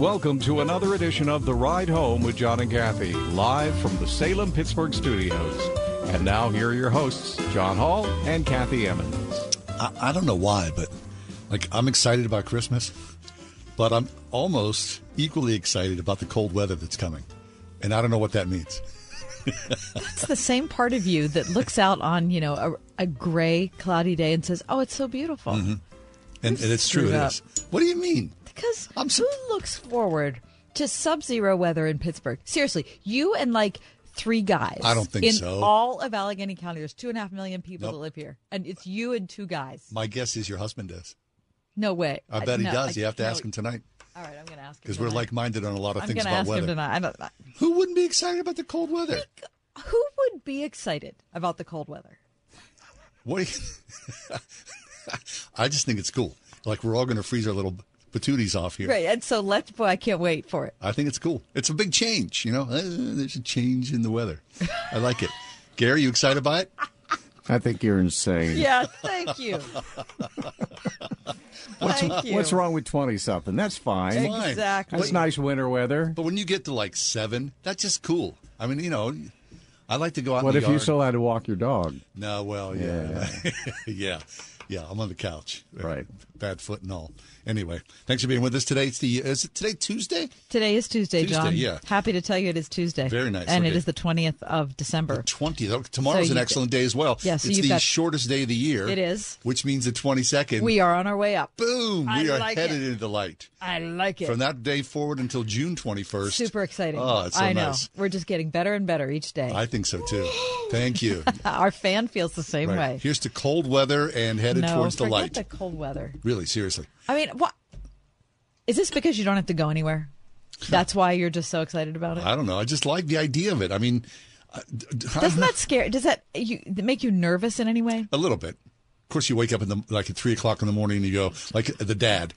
Welcome to another edition of The Ride Home with John and Kathy, live from the Salem Pittsburgh studios. And now, here are your hosts, John Hall and Kathy Emmons. I, I don't know why, but like I'm excited about Christmas, but I'm almost equally excited about the cold weather that's coming. And I don't know what that means. It's the same part of you that looks out on, you know, a, a gray, cloudy day and says, "Oh, it's so beautiful." Mm-hmm. And, and it's true, screwed it up. is. What do you mean? Because I'm so- who looks forward to sub-zero weather in Pittsburgh? Seriously, you and like three guys. I don't think in so. all of Allegheny County, there's two and a half million people Nope. that live here, and it's you and two guys. My guess is your husband does. No way. I bet he no, does. I- you have to no. ask him tonight All right, I'm going to ask him because we're like-minded on a lot of I'm things about ask weather. him tonight. I don't, I- Who wouldn't be excited about the cold weather? who would be excited about the cold weather? What? You... I just think it's cool. Like we're all going to freeze our little patooties off here. Right, and so let's. Boy, I can't wait for it. I think it's cool. It's a big change, you know. Uh, there's a change in the weather. I like it. Gary, you excited by it? I think you're insane. Yeah, thank you. thank you. What's wrong with 20 something? That's fine. Fine. Exactly. That's nice winter weather. But when you get to like seven, that's just cool. I mean, you know, I like to go out. What in if the you still had to walk your dog? No, well, yeah, yeah, yeah. I'm on the couch, Right. Bad foot and all. Anyway, thanks for being with us today. It's the is it today Tuesday? Today is Tuesday, Tuesday, John. yeah. Happy to tell you it is Tuesday. Very nice. And it Okay. is the 20th of December. Twentieth. Tomorrow's So an excellent day as well. Yeah, so it's the got- shortest day of the year. It is. which means the twenty second. We are on our way up. boom. I we are like headed it. into the light. I like it. From that day forward until June twenty first. Super exciting. Oh, it's so I know. nice. We're just getting better and better each day. I think so too. Thank you. our fan feels the same Right. way. Here's to cold weather and headed no, towards the light. the cold weather. Really, seriously. I mean, what? Is this because you don't have to go anywhere? That's why you're just so excited about it? I don't know. I just like the idea of it. I mean, I- d- d- I don't Doesn't that scare? Does that you make you nervous in any way? a little bit? Of course, you wake up in the like at three o'clock in the morning and you go like the dad.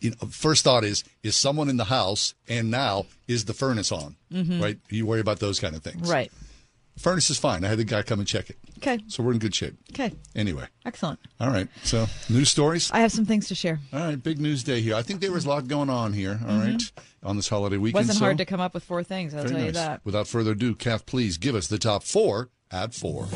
You know, first thought is is someone in the house, and now is the furnace on? Right? You worry about those kind of things. Mm-hmm. Right. Furnace is fine. I had the guy come and check it, Okay. so we're in good shape. Okay. Anyway, Excellent. all right. So news stories. I have some things to share. All right, big news day here. I think there was a lot going on here. All right, on this holiday weekend. Mm-hmm. Wasn't so- hard to come up with four things. I'll Very tell you that. Without further ado, Kath, please give us the top four at four.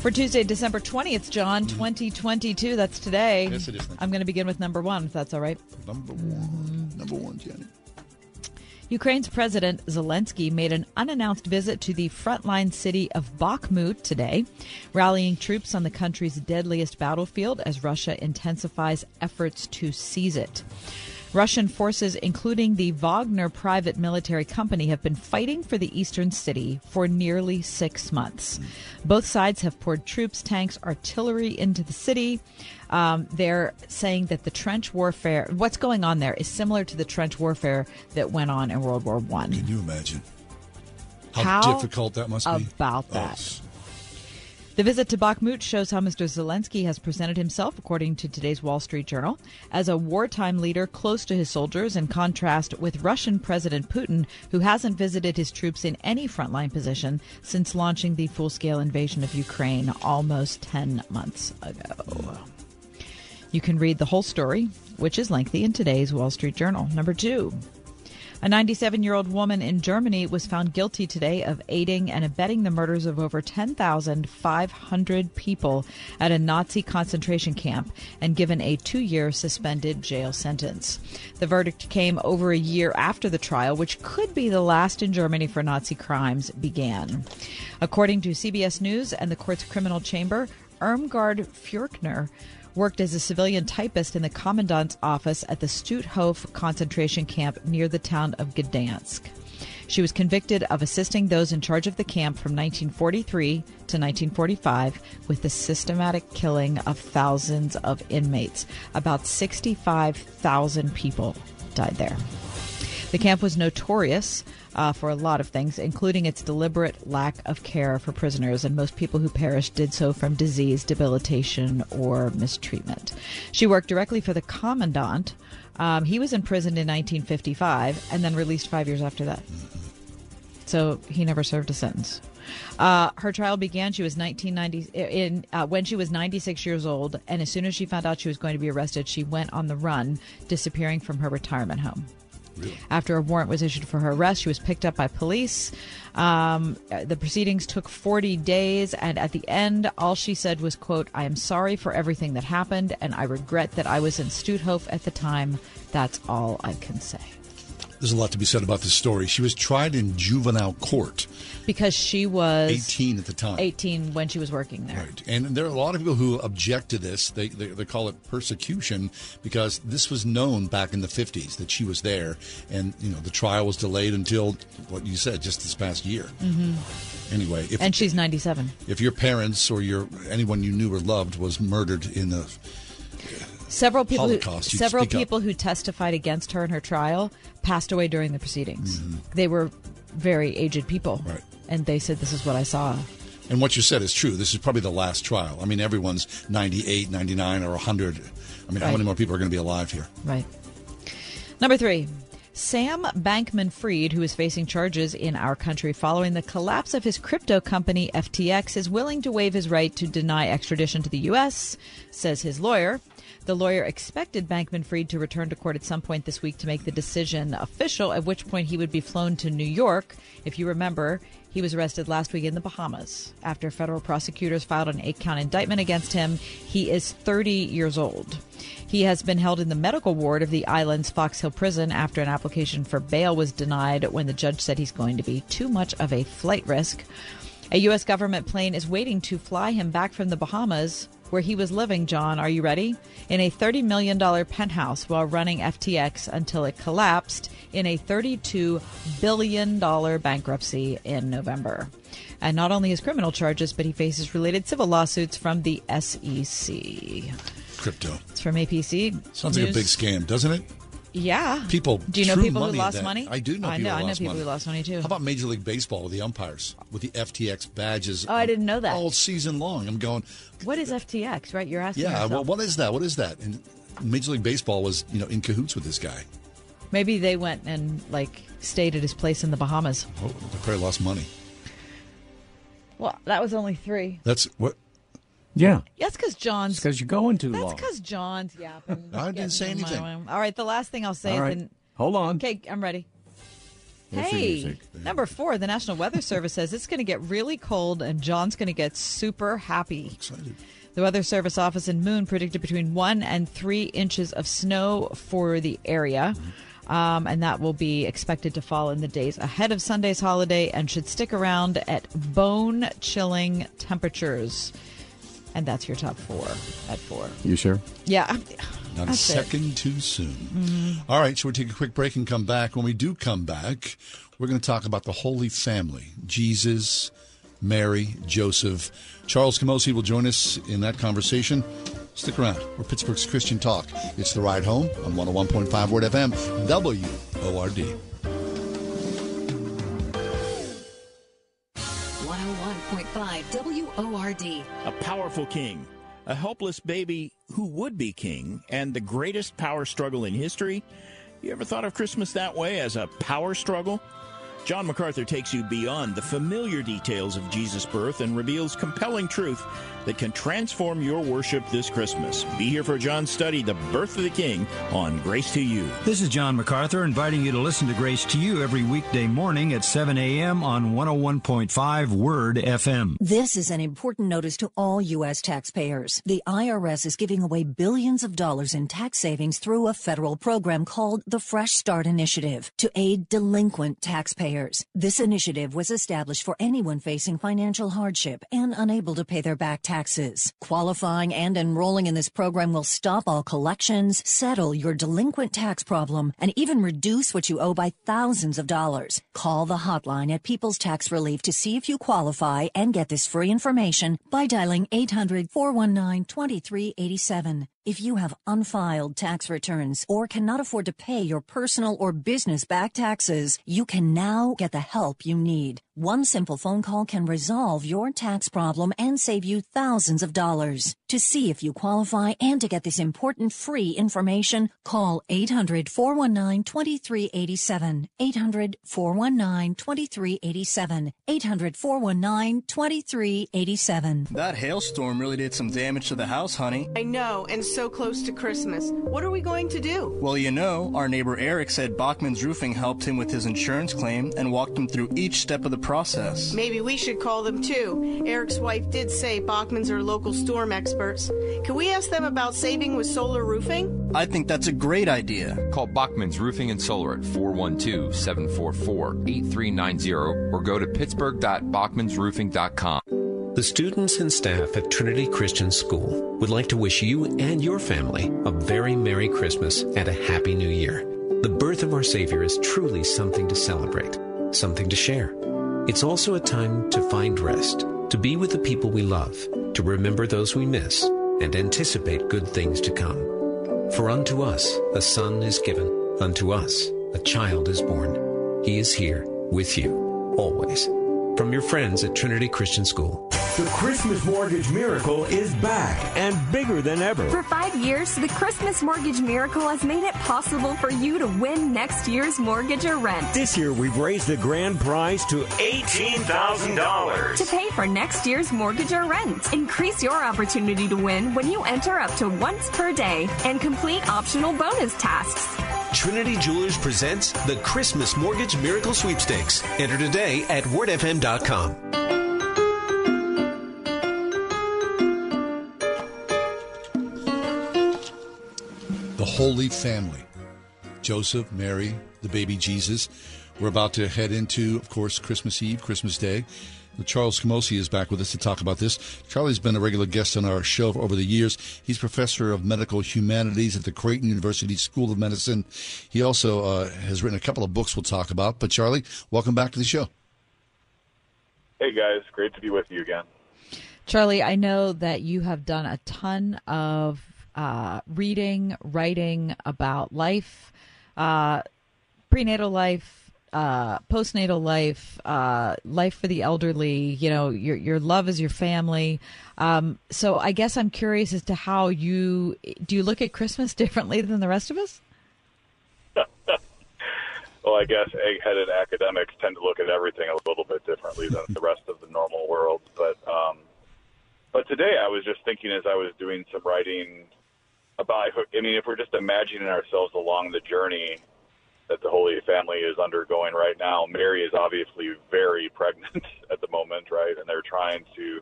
For Tuesday, December 20th, John, 2022, that's today. Yes, it is. I'm going to begin with number one, if that's all right. Number one. Number one, Janet. Ukraine's President Zelensky made an unannounced visit to the frontline city of Bakhmut today, rallying troops on the country's deadliest battlefield as Russia intensifies efforts to seize it. Russian forces, including the Wagner private military company, have been fighting for the eastern city for nearly six months. Both sides have poured troops, tanks, artillery into the city. Um, they're saying that the trench warfare, what's going on there, is similar to the trench warfare that went on in World War One. Can you imagine how, How difficult that must be? about Oh, that? s- The visit to Bakhmut shows how Mr. Zelensky has presented himself, according to today's Wall Street Journal, as a wartime leader close to his soldiers, in contrast with Russian President Putin, who hasn't visited his troops in any frontline position since launching the full scale invasion of Ukraine almost 10 months ago. You can read the whole story, which is lengthy, in today's Wall Street Journal. Number two. A 97 year old woman in Germany was found guilty today of aiding and abetting the murders of over 10,500 people at a Nazi concentration camp and given a two year suspended jail sentence. The verdict came over a year after the trial, which could be the last in Germany for Nazi crimes, began. According to CBS News and the court's criminal chamber, Irmgard Furchner worked as a civilian typist in the commandant's office at the Stutthof concentration camp near the town of Gdansk. She was convicted of assisting those in charge of the camp from 1943 to 1945 with the systematic killing of thousands of inmates. About 65,000 people died there. The camp was notorious uh, for a lot of things, including its deliberate lack of care for prisoners, and most people who perished did so from disease, debilitation, or mistreatment. She worked directly for the commandant. Um, he was imprisoned in 1955 and then released five years after that. So he never served a sentence. Uh, her trial began. She was 1990 in uh, when she was 96 years old, and as soon as she found out she was going to be arrested, she went on the run, disappearing from her retirement home. After a warrant was issued for her arrest, she was picked up by police. Um, the proceedings took 40 days, and at the end, all she said was, "quote I am sorry for everything that happened, and I regret that I was in Stutthof at the time. That's all I can say." There's a lot to be said about this story. She was tried in juvenile court, Because she was 18 at the time. 18 when she was working there. Right. And there are a lot of people who object to this. They, they, they call it persecution because this was known back in the 50s that she was there. And, you know, the trial was delayed until what you said, just this past year. Mm-hmm. Anyway, if, And she's 97. if your parents or your anyone you knew or loved was murdered in a Several people, who, Holocaust, several speak up. people who testified against her in her trial passed away during the proceedings. They were very aged people, Mm-hmm. Right. and they said, "This is what I saw." And what you said is true. This is probably the last trial. I mean, everyone's 98, 99, or 100. I mean, how many more people are going to be alive here? Right. Number three. Sam Bankman Fried, who is facing charges in our country following the collapse of his crypto company FTX, is willing to waive his right to deny extradition to the U.S., says his lawyer. The lawyer expected Bankman Fried to return to court at some point this week to make the decision official, at which point he would be flown to New York. If you remember, he was arrested last week in the Bahamas after federal prosecutors filed an eight count indictment against him. He is 30 years old. He has been held in the medical ward of the island's Fox Hill prison after an application for bail was denied when the judge said he's going to be too much of a flight risk. A U.S. government plane is waiting to fly him back from the Bahamas, where he was living, John. Are you ready? In a $30 million penthouse while running FTX until it collapsed in a $32 billion bankruptcy in November. And not only his criminal charges, but he faces related civil lawsuits from the SEC. Crypto. It's from APC. Sounds like a big scam, doesn't it? Yeah. People. Do you know people who lost money? I do know I people know. who I know lost people money. who lost money too. How about Major League Baseball with the umpires with the FTX badges? Oh, I didn't know that. All season long. I'm going. What is FTX? Right, you're asking. Yeah. yourself. Well, what is that? What is that? And Major League Baseball was, you know, in cahoots with this guy. Maybe they went and like stayed at his place in the Bahamas. Oh, they probably lost money. Well, that was only three. That's what. Yeah. That's because John's. Because you're going too That's long. because John's yapping. I didn't Getting say in my anything. way. All right, the last thing I'll say All is right. in- Hold on. Okay, I'm ready. What's the hey, music? number four, the National Weather Service says it's going to get really cold and John's going to get super happy. Excited. The Weather Service office in Moon predicted between one and three inches of snow for the area. Um, and that will be expected to fall in the days ahead of Sunday's holiday and should stick around at bone chilling temperatures. And that's your top four at four. You sure? Yeah. Not That's a it. second too soon. Mm-hmm. All right, so we'll take a quick break and come back. When we do come back, we're going to talk about the Holy Family Jesus, Mary, Joseph. Charles Camosy will join us in that conversation. Stick around. We're Pittsburgh's Christian Talk. It's the ride home on 101.5 Word FM, WORD. 101.5 WORD. A powerful king, a helpless baby who would be king, and the greatest power struggle in history. You ever thought of Christmas that way as a power struggle? John MacArthur takes you beyond the familiar details of Jesus' birth and reveals compelling truth that can transform your worship this Christmas. Be here for John's study, The Birth of the King, on Grace to You. This is John MacArthur inviting you to listen to Grace to You every weekday morning at 7 a.m. on 101.5 Word FM. This is an important notice to all U.S. taxpayers. The IRS is giving away billions of dollars in tax savings through a federal program called the Fresh Start Initiative to aid delinquent taxpayers. taxpayers. This initiative was established for anyone facing financial hardship and unable to pay their back taxes. Qualifying and enrolling in this program will stop all collections, settle your delinquent tax problem, and even reduce what you owe by thousands of dollars. Call the hotline at People's Tax Relief to see if you qualify and get this free information by dialing 800 419 2387. If you have unfiled tax returns or cannot afford to pay your personal or business back taxes, you can now get the help you need. One simple phone call can resolve your tax problem and save you thousands of dollars. To see if you qualify and to get this important free information, call 800 419 2387. 800 419 2387. 800 419 2387. That hailstorm really did some damage to the house, honey. I know, and so close to Christmas. What are we going to do? Well, you know, our neighbor Eric said Bachman's Roofing helped him with his insurance claim and walked him through each step of the process. Maybe we should call them too. Eric's wife did say Bachman's are local storm experts. Can we ask them about saving with solar roofing? I think that's a great idea. Call Bachman's Roofing and Solar at 412 744 8390 or go to pittsburgh.bachmansroofing.com. The students and staff at Trinity Christian School would like to wish you and your family a very Merry Christmas and a Happy New Year. The birth of our Savior is truly something to celebrate, something to share. It's also a time to find rest, to be with the people we love, to remember those we miss, and anticipate good things to come. For unto us a son is given, unto us a child is born. He is here with you, always. From your friends at Trinity Christian School. The Christmas Mortgage Miracle is back and bigger than ever. For five years, the Christmas Mortgage Miracle has made it possible for you to win next year's mortgage or rent. This year, we've raised the grand prize to $18,000 to pay for next year's mortgage or rent. Increase your opportunity to win when you enter up to once per day and complete optional bonus tasks. Trinity Jewelers presents the Christmas Mortgage Miracle Sweepstakes. Enter today at wordfm.com. Holy Family Joseph, Mary, the baby Jesus. We're about to head into, of course, Christmas Eve, Christmas Day. Charles Camosy is back with us to talk about this. Charlie's been a regular guest on our show over the years. He's professor of medical humanities at the Creighton University School of Medicine. He also uh, has written a couple of books we'll talk about. But Charlie, welcome back to the show. Hey guys, great to be with you again. Charlie, I know that you have done a ton of uh, reading, writing about life, uh, prenatal life, uh, postnatal life, uh, life for the elderly. You know, your your love is your family. Um, so I guess I'm curious as to how you do. You look at Christmas differently than the rest of us. well, I guess egg-headed academics tend to look at everything a little bit differently than the rest of the normal world. But um, but today I was just thinking as I was doing some writing about. I mean, if we're just imagining ourselves along the journey that the Holy Family is undergoing right now. Mary is obviously very pregnant at the moment, right? And they're trying to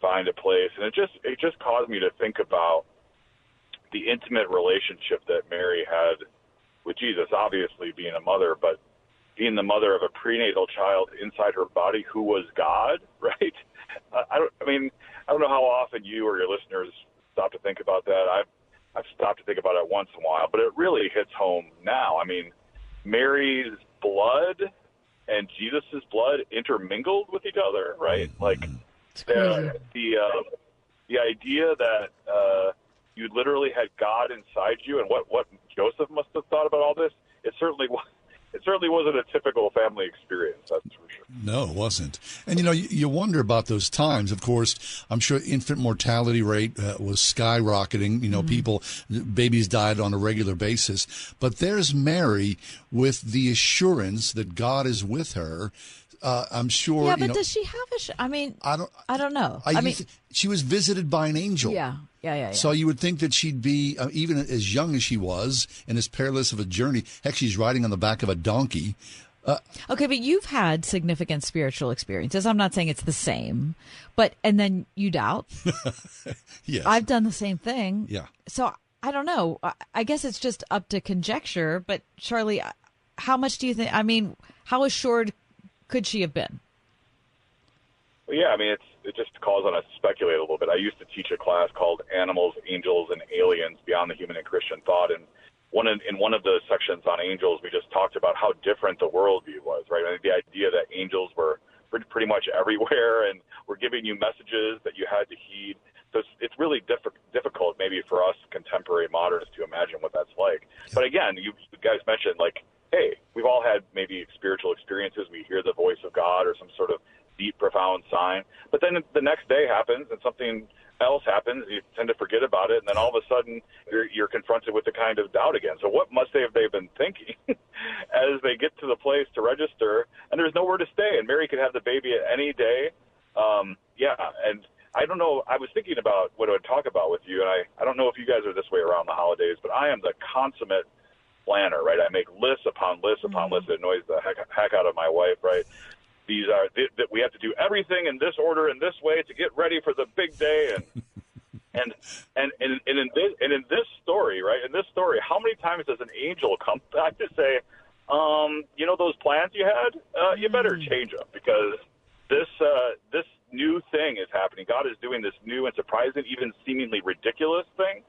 find a place, and it just it just caused me to think about the intimate relationship that Mary had with Jesus. Obviously, being a mother, but being the mother of a prenatal child inside her body who was God, right? I don't. I mean, I don't know how often you or your listeners stop to think about that. I've I've stopped to think about it once in a while, but it really hits home now. I mean, Mary's blood and Jesus's blood intermingled with each other, right? Mm-hmm. Like the the, uh, the idea that uh, you literally had God inside you, and what what Joseph must have thought about all this. It certainly was. It certainly wasn't a typical family experience. That's for sure. No, it wasn't. And you know, you, you wonder about those times. Of course, I'm sure infant mortality rate uh, was skyrocketing. You know, Mm-hmm. people, babies died on a regular basis. But there's Mary with the assurance that God is with her. Uh, I'm sure. yeah, you but know, does she have a? Sh- I mean, I don't. I don't know. I, I mean, used she was visited by an angel. yeah, yeah, yeah, yeah. So you would think that she'd be, uh, even as young as she was, and as perilous of a journey. Heck, she's riding on the back of a donkey. Uh, Okay, but you've had significant spiritual experiences. I'm not saying it's the same, but and then you doubt. yes. I've done the same thing. Yeah. So I don't know. I, I guess it's just up to conjecture. But Charlie, how much do you think? I mean, how assured could she have been? Well, yeah, I mean, it's it just calls on us to speculate a little bit. I used to teach a class called Animals, Angels, and Aliens Beyond the Human and Christian Thought, and one in, in one of the sections on angels, we just talked about how different the worldview was, right? I mean, the idea that angels were pretty, pretty much everywhere and were giving you messages that you had to heed. So it's, it's really diff- difficult, maybe for us contemporary moderns, to imagine what that's like. But again, you, you guys mentioned like, hey, we've all had maybe spiritual experiences. We hear the voice of God or some sort of deep, profound sign. But then the next day happens and something else happens, you tend to forget about it, and then all of a sudden you're, you're confronted with the kind of doubt again. So what must they have they been thinking as they get to the place to register, and there's nowhere to stay, and Mary could have the baby at any day. Um, yeah, and I don't know. I was thinking about what I would talk about with you, and I I don't know if you guys are this way around the holidays, but I am the consummate planner, right? I make lists upon lists upon lists. It annoys the heck, heck out of my wife, right? These are that we have to do everything in this order in this way to get ready for the big day. And and and and, and in this and in this story right in this story how many times does an angel come back to say um you know those plans you had? Uh, you better change them because this uh this new thing is happening. God is doing this new and surprising even seemingly ridiculous thing.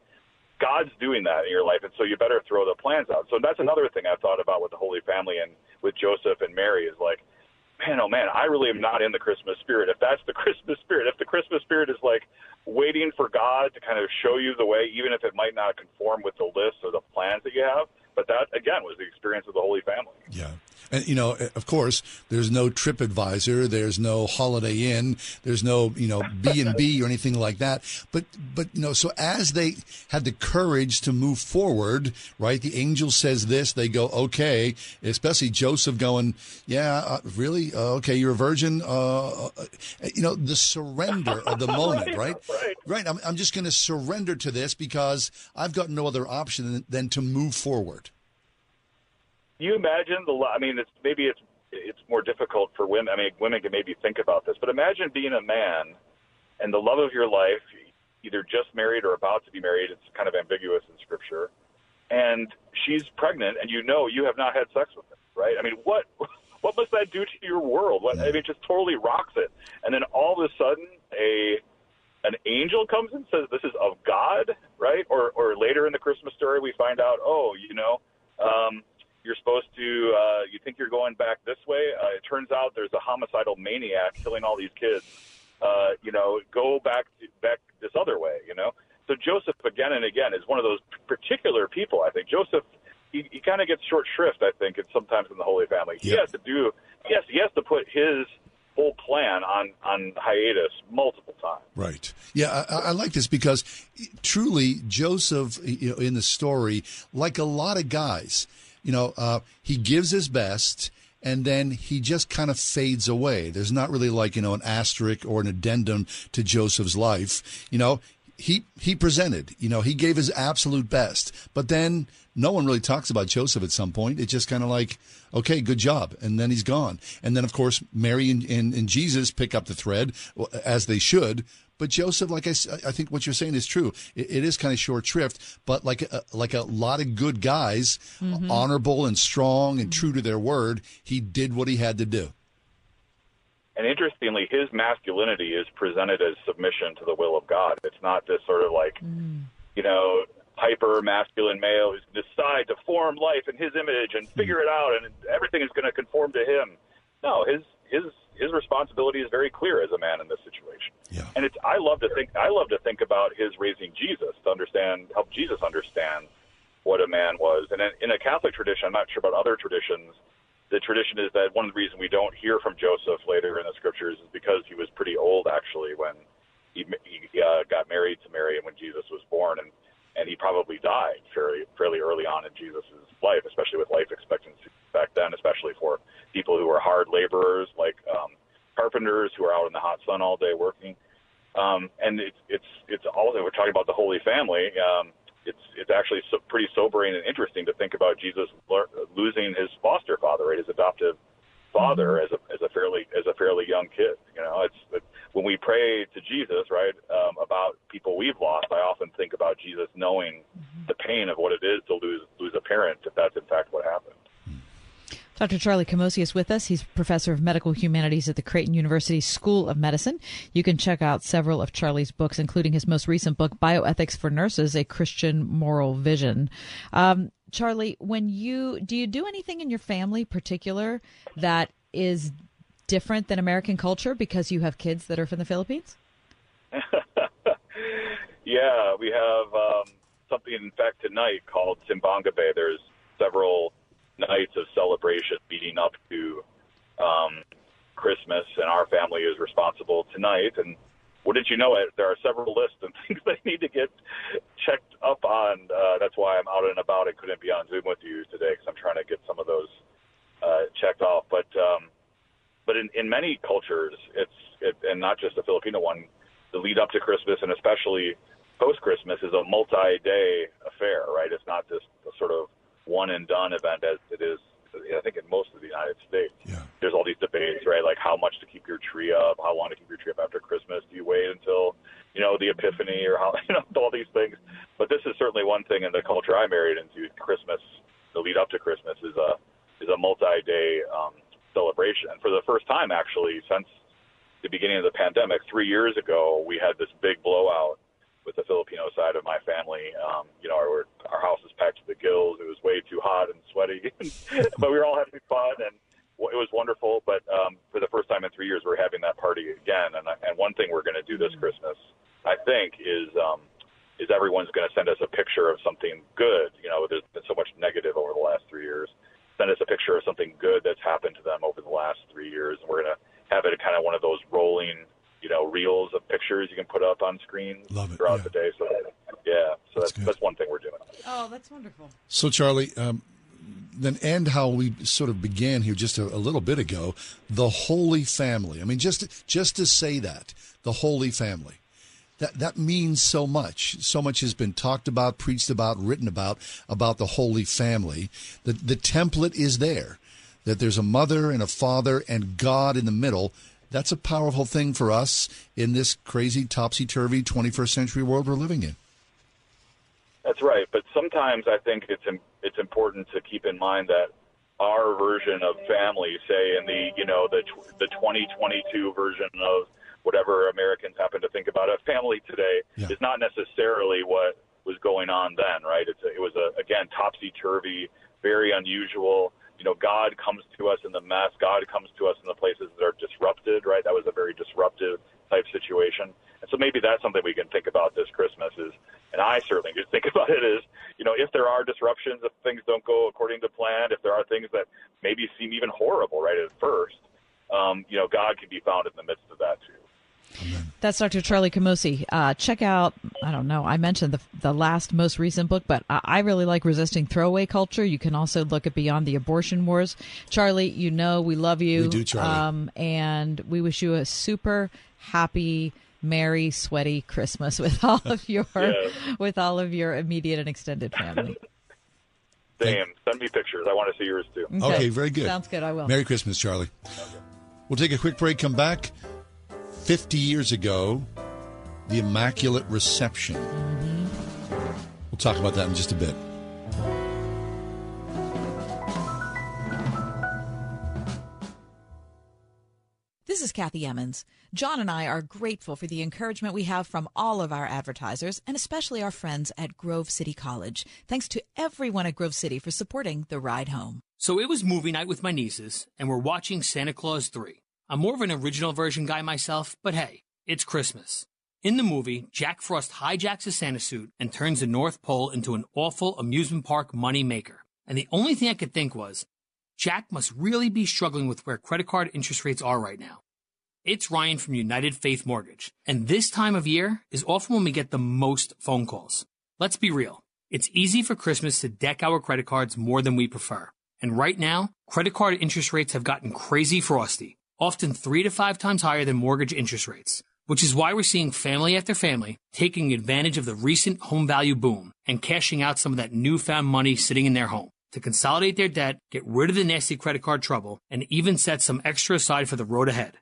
God's doing that in your life, and so you better throw the plans out. So that's another thing I've thought about with the Holy Family and with Joseph and Mary is like, man, oh man, I really am not in the Christmas spirit. If that's the Christmas spirit, if the Christmas spirit is like waiting for God to kind of show you the way, even if it might not conform with the list or the plans that you have, but that again was the experience of the Holy Family. Yeah. And you know, of course, there's no TripAdvisor, there's no Holiday Inn, there's no you know B and B or anything like that. But but you know, so as they had the courage to move forward, right? The angel says this, they go okay. Especially Joseph going, yeah, uh, really, uh, okay, you're a virgin. Uh, uh you know, the surrender of the moment, right? Right. Right. I'm, I'm just going to surrender to this because I've got no other option than, than to move forward you imagine the? I mean, it's maybe it's it's more difficult for women. I mean, women can maybe think about this, but imagine being a man and the love of your life, either just married or about to be married. It's kind of ambiguous in scripture, and she's pregnant, and you know you have not had sex with her, right? I mean, what? What must that do to your world? What, I mean, it just totally rocks it. And then all of a sudden, a an angel comes and says, "This is of God," right? Or, or later in the Christmas story, we find out, oh, you know, um, you're supposed to uh, you think you're going back this way. Uh, it turns out there's a homicidal maniac killing all these kids. Uh, you know, go back to, back this other way. You know, so Joseph again and again is one of those particular people. I think Joseph he, he kind of gets short shrift. I think, and sometimes in the Holy Family, he yep. has to do yes he has to put his whole plan on on hiatus multiple times. Right. Yeah, I, I, like this because truly Joseph, you know, in the story, like a lot of guys, you know, uh, he gives his best and then he just kind of fades away. There's not really like, you know, an asterisk or an addendum to Joseph's life. You know, he he presented, you know, he gave his absolute best. But then no one really talks about Joseph at some point. It's just kind of like, okay, good job. And then he's gone. And then, of course, Mary and, and, and Jesus pick up the thread, as they should. But Joseph, like I, I think what you're saying is true. it, it is kind of short shrift, but like a, like a lot of good guys, mm-hmm. honorable and strong and true to their word, he did what he had to do. And interestingly, his masculinity is presented as submission to the will of God. It's not this sort of like, mm. you know, hyper masculine male who's going to decide to form life in his image and figure it out, and everything is going to conform to him. No, his his his responsibility is very clear as a man in this situation. Yeah. And it's I love to think I love to think about his raising Jesus to understand help Jesus understand what a man was. And in, in a Catholic tradition, I'm not sure about other traditions. The tradition is that one of the reasons we don't hear from Joseph later in the scriptures is because he was pretty old actually when he, he uh, got married to Mary and when Jesus was born, and and he probably died fairly fairly early on in Jesus' life, especially with life expectancy back then, especially for people who were hard laborers like um, carpenters who are out in the hot sun all day working. Um, and it's it's it's all we're talking about the Holy Family. Um, it's it's actually so, pretty sobering and interesting to think about Jesus losing his foster father, right, his adoptive father, as a as a fairly as a fairly young kid. You know, it's it, when we pray to Jesus, right, um, about people we've lost. I often think about Jesus knowing the pain of what it is to lose lose a parent, if that's in fact what happened. Dr. Charlie Camosy is with us. He's professor of medical humanities at the Creighton University School of Medicine. You can check out several of Charlie's books, including his most recent book, Bioethics for Nurses: A Christian Moral Vision. Um, Charlie, when you do you do anything in your family particular that is different than American culture because you have kids that are from the Philippines? yeah, we have um, something, in fact, tonight called Simbang Gabi. There's several nights of celebration leading up to um, Christmas, and our family is responsible tonight. And wouldn't you know it, there are several lists and things they need to get checked up on. Uh, that's why I'm out and about. I couldn't be on Zoom with you today because I'm trying to get some of those uh, checked off. But um, but in, in many cultures, it's it, and not just the Filipino one. The lead up to Christmas and especially post Christmas is a multi-day affair, right? It's not just a sort of one and done event as it is. I think in most of the United States, yeah. there's all these debates, right? Like how much to keep your tree up, how long to keep your tree up after Christmas. Do you wait until you know the Epiphany or how you know all these things? But this is certainly one thing in the culture I married into. Christmas, the lead up to Christmas is a is a multi-day um, celebration. And for the first time, actually, since the beginning of the pandemic, three years ago, we had this big blowout with the Filipino side of my family. Um, you know, our, our house was packed to the gills. It was way too hot and sweaty, but we were all having fun and it was wonderful. But um, for the first time in three years, we're having that party again. And, and one thing we're going to do this Christmas, I think, is um, is everyone's going to send us a picture of something good. You know, there's been so much negative over the last three years send us a picture of something good that's happened to them over the last three years. And we're going to have it kind of one of those rolling, you know, reels of pictures you can put up on screen throughout yeah. the day. So, yeah, so that's, that's, that's, one thing we're doing. Oh, that's wonderful. So, Charlie, um, then end how we sort of began here just a, a little bit ago the Holy Family. I mean, just just to say that, the Holy Family that that means so much. So much has been talked about, preached about, written about about the Holy Family. The the template is there. That there's a mother and a father and God in the middle. That's a powerful thing for us in this crazy topsy turvy 21st century world we're living in. That's right, but sometimes I think it's it's important to keep in mind that our version of family, say in the you know the the 2022 version of whatever Americans happen to think about a family today yeah. is not necessarily what was going on then, right? It's a, it was a again topsy turvy, very unusual. You know, God comes to us in the mess. God comes to us in the places that are disrupted, right? That was a very disruptive type situation. And so maybe that's something we can think about this Christmas is, and I certainly just think about it is, you know, if there are disruptions, if things don't go according to plan, if there are things that maybe seem even horrible, right, at first, um, you know, God can be found in the midst of that too. That's Dr. Charlie Camosy. Uh, check out, I don't know, I mentioned the, the last most recent book, but I, I, really like Resisting Throwaway Culture. You can also look at Beyond the Abortion Wars. Charlie, you know we love you. We do, Charlie. Um, and we wish you a super happy, merry, sweaty Christmas with all of your yes. with all of your immediate and extended family. Same. Send me pictures. I want to see yours too. Okay, okay very good. Sounds good. I will. Merry Christmas, Charlie. Okay. We'll take a quick break, come back. 50 years ago, the Immaculate Reception. We'll talk about that in just a bit. This is Kathy Emmons. John and I are grateful for the encouragement we have from all of our advertisers and especially our friends at Grove City College. Thanks to everyone at Grove City for supporting the ride home. So it was movie night with my nieces, and we're watching Santa Clause 3. I'm more of an original version guy myself, but hey, it's Christmas. In the movie, Jack Frost hijacks a Santa suit and turns the North Pole into an awful amusement park money maker. And the only thing I could think was, Jack must really be struggling with where credit card interest rates are right now. It's Ryan from United Faith Mortgage, and this time of year is often when we get the most phone calls. Let's be real. It's easy for Christmas to deck our credit cards more than we prefer. And right now, credit card interest rates have gotten crazy frosty often three to five times higher than mortgage interest rates, which is why we're seeing family after family taking advantage of the recent home value boom and cashing out some of that newfound money sitting in their home to consolidate their debt, get rid of the nasty credit card trouble, and even set some extra aside for the road ahead.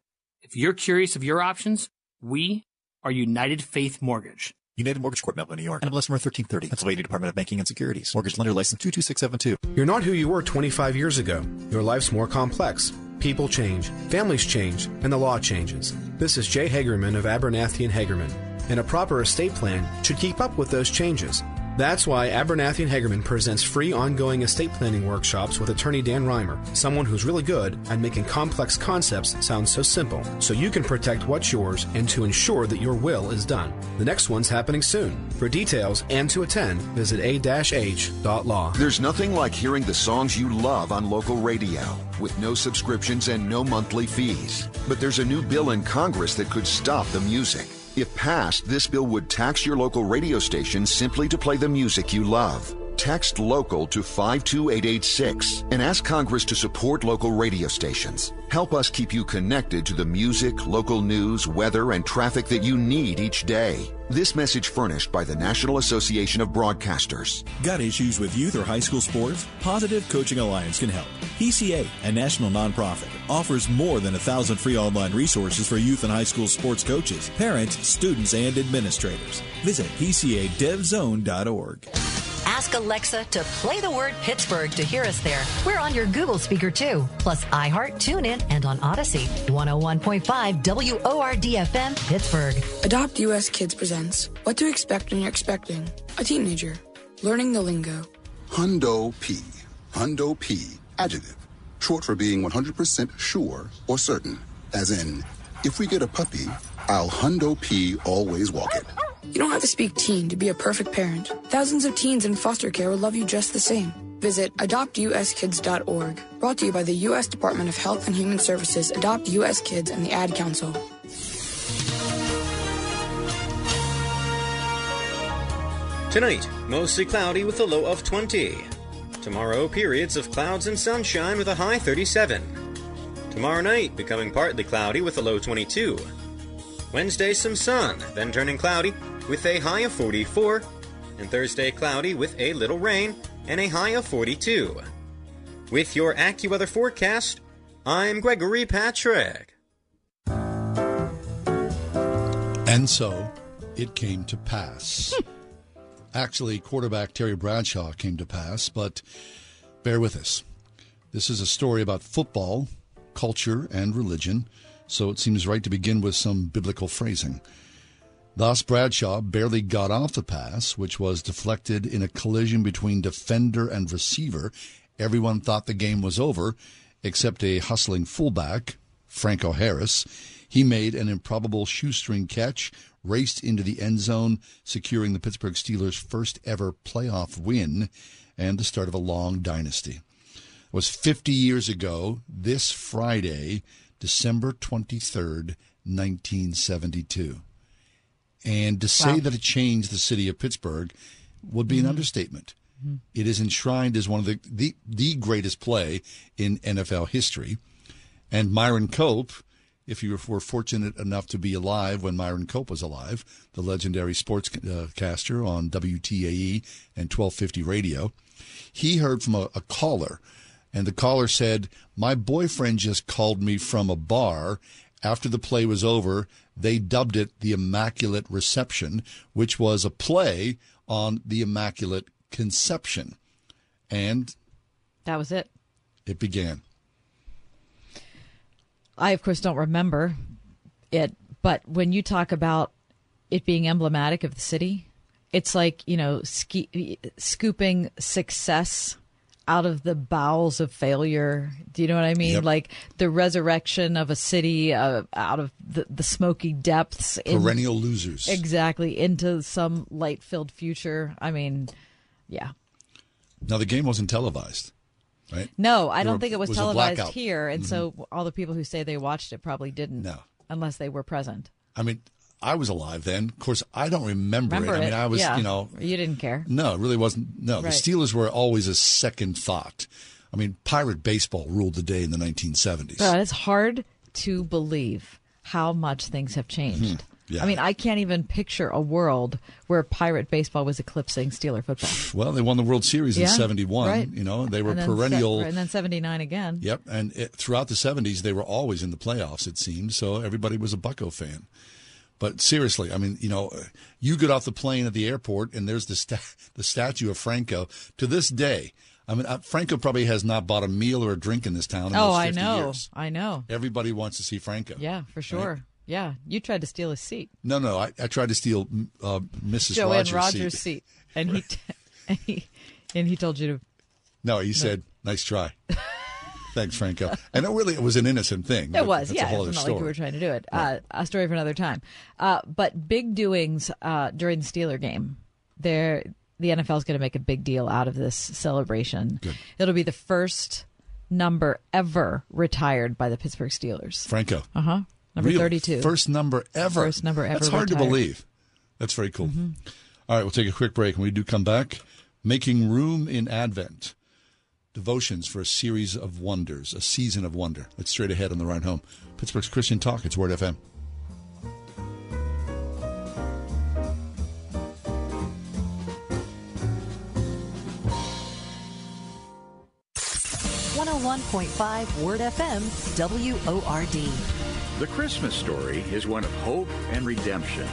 If you're curious of your options, we are United Faith Mortgage. United Mortgage Corp, Melville, New York. NMLS number 1330. Pennsylvania Department of Banking and Securities. Mortgage lender license 22672. You're not who you were 25 years ago. Your life's more complex. People change, families change, and the law changes. This is Jay Hagerman of Abernathy and Hagerman, and a proper estate plan should keep up with those changes. That's why Abernathy and Hagerman presents free ongoing estate planning workshops with attorney Dan Reimer, someone who's really good at making complex concepts sound so simple, so you can protect what's yours and to ensure that your will is done. The next one's happening soon. For details and to attend, visit a-h.law. There's nothing like hearing the songs you love on local radio with no subscriptions and no monthly fees. But there's a new bill in Congress that could stop the music. If passed, this bill would tax your local radio station simply to play the music you love. Text local to 52886 and ask Congress to support local radio stations. Help us keep you connected to the music, local news, weather, and traffic that you need each day. This message furnished by the National Association of Broadcasters. Got issues with youth or high school sports? Positive Coaching Alliance can help. PCA, a national nonprofit, offers more than a thousand free online resources for youth and high school sports coaches, parents, students, and administrators. Visit PCADevZone.org. Ask Alexa to play the word Pittsburgh to hear us there. We're on your Google speaker too, plus iHeart, TuneIn, and on Odyssey. 101.5 WORD FM, Pittsburgh. Adopt US Kids presents What to Expect When You're Expecting a Teenager. Learning the lingo. Hundo P. Hundo P. Adjective. Short for being 100% sure or certain. As in, if we get a puppy, I'll Hundo P always walk it. You don't have to speak teen to be a perfect parent. Thousands of teens in foster care will love you just the same. Visit adoptuskids.org. Brought to you by the U.S. Department of Health and Human Services, Adopt U.S. Kids, and the Ad Council. Tonight, mostly cloudy with a low of 20. Tomorrow, periods of clouds and sunshine with a high 37. Tomorrow night, becoming partly cloudy with a low 22. Wednesday, some sun, then turning cloudy with a high of 44. And Thursday, cloudy with a little rain and a high of 42. With your AccuWeather forecast, I'm Gregory Patrick. And so it came to pass. Hmm. Actually, quarterback Terry Bradshaw came to pass, but bear with us. This is a story about football, culture, and religion, so it seems right to begin with some biblical phrasing. Thus, Bradshaw barely got off the pass, which was deflected in a collision between defender and receiver. Everyone thought the game was over, except a hustling fullback, Franco Harris. He made an improbable shoestring catch, raced into the end zone, securing the Pittsburgh Steelers' first ever playoff win and the start of a long dynasty. It was 50 years ago, this Friday, December 23rd, 1972. And to say Wow. that it changed the city of Pittsburgh would be an mm-hmm. understatement. Mm-hmm. It is enshrined as one of the, the the greatest play in NFL history. And Myron Cope, if you were fortunate enough to be alive when Myron Cope was alive, the legendary sportscaster uh, on WTAE and 1250 radio, he heard from a, a caller, and the caller said, "My boyfriend just called me from a bar." After the play was over, they dubbed it the Immaculate Reception, which was a play on the Immaculate Conception. And That was it. it began. I, of course, don't remember it, but when you talk about it being emblematic of the city, it's like, you know, ski- scooping success out of the bowels of failure. Do you know what I mean? Yep. Like the resurrection of a city uh, out of the, the smoky depths. in- Perennial losers. Exactly. Into some light filled future. I mean, yeah. Now, the game wasn't televised, right? No, I There don't think it was, a televised here. And Mhm. so all the people who say they watched it probably didn't. No. Unless they were present. I mean, I was alive then. Of course, I don't remember, Remember it. I mean, I was, yeah. you know, You didn't care. no, it really wasn't. No, Right. the Steelers were always a second thought. I mean, pirate baseball ruled the day in the 1970s. But it's hard to believe how much things have changed. Mhm. Yeah. I mean, I can't even picture a world where pirate baseball was eclipsing Steeler football. Well, they won the World Series Yeah, in 71. right. You know, they were And then se- perennial. and then 79 again. Yep, and it, throughout the 70s, they were always in the playoffs, it seemed. So everybody was a Bucco fan. But seriously, I mean, you know, you get off the plane at the airport and there's the sta- the statue of Franco. To this day, I mean, uh, Franco probably has not bought a meal or a drink in this town. In oh, I know. Years. I know. Everybody wants to see Franco. Yeah, for sure. Right? Yeah, you tried to steal his seat. No, no, I, I tried to steal uh, Mrs. Joanne Rogers' Rogers' seat. seat, and he, t- and he and he told you to. No, he said, "Nice try." Thanks, Franco. And it really, it was an innocent thing. It was, yeah. A whole It's other not like story. we were trying to do it. Uh, a story for another time. Uh, but big doings uh, during the Steeler game. There, the NFL is going to make a big deal out of this celebration. It'll be the first number ever retired by the Pittsburgh Steelers. Franco. Uh huh. Number Really? thirty-two. First number ever. First number ever. That's hard to believe. That's very cool. Mhm. All right, we'll take a quick break. When we do come back, making room in Advent, devotions for a series of wonders, a season of wonder. That's straight ahead on the ride home. Pittsburgh's Christian Talk. It's Word FM. 101.5 Word FM, WORD. The Christmas story is one of hope and redemption.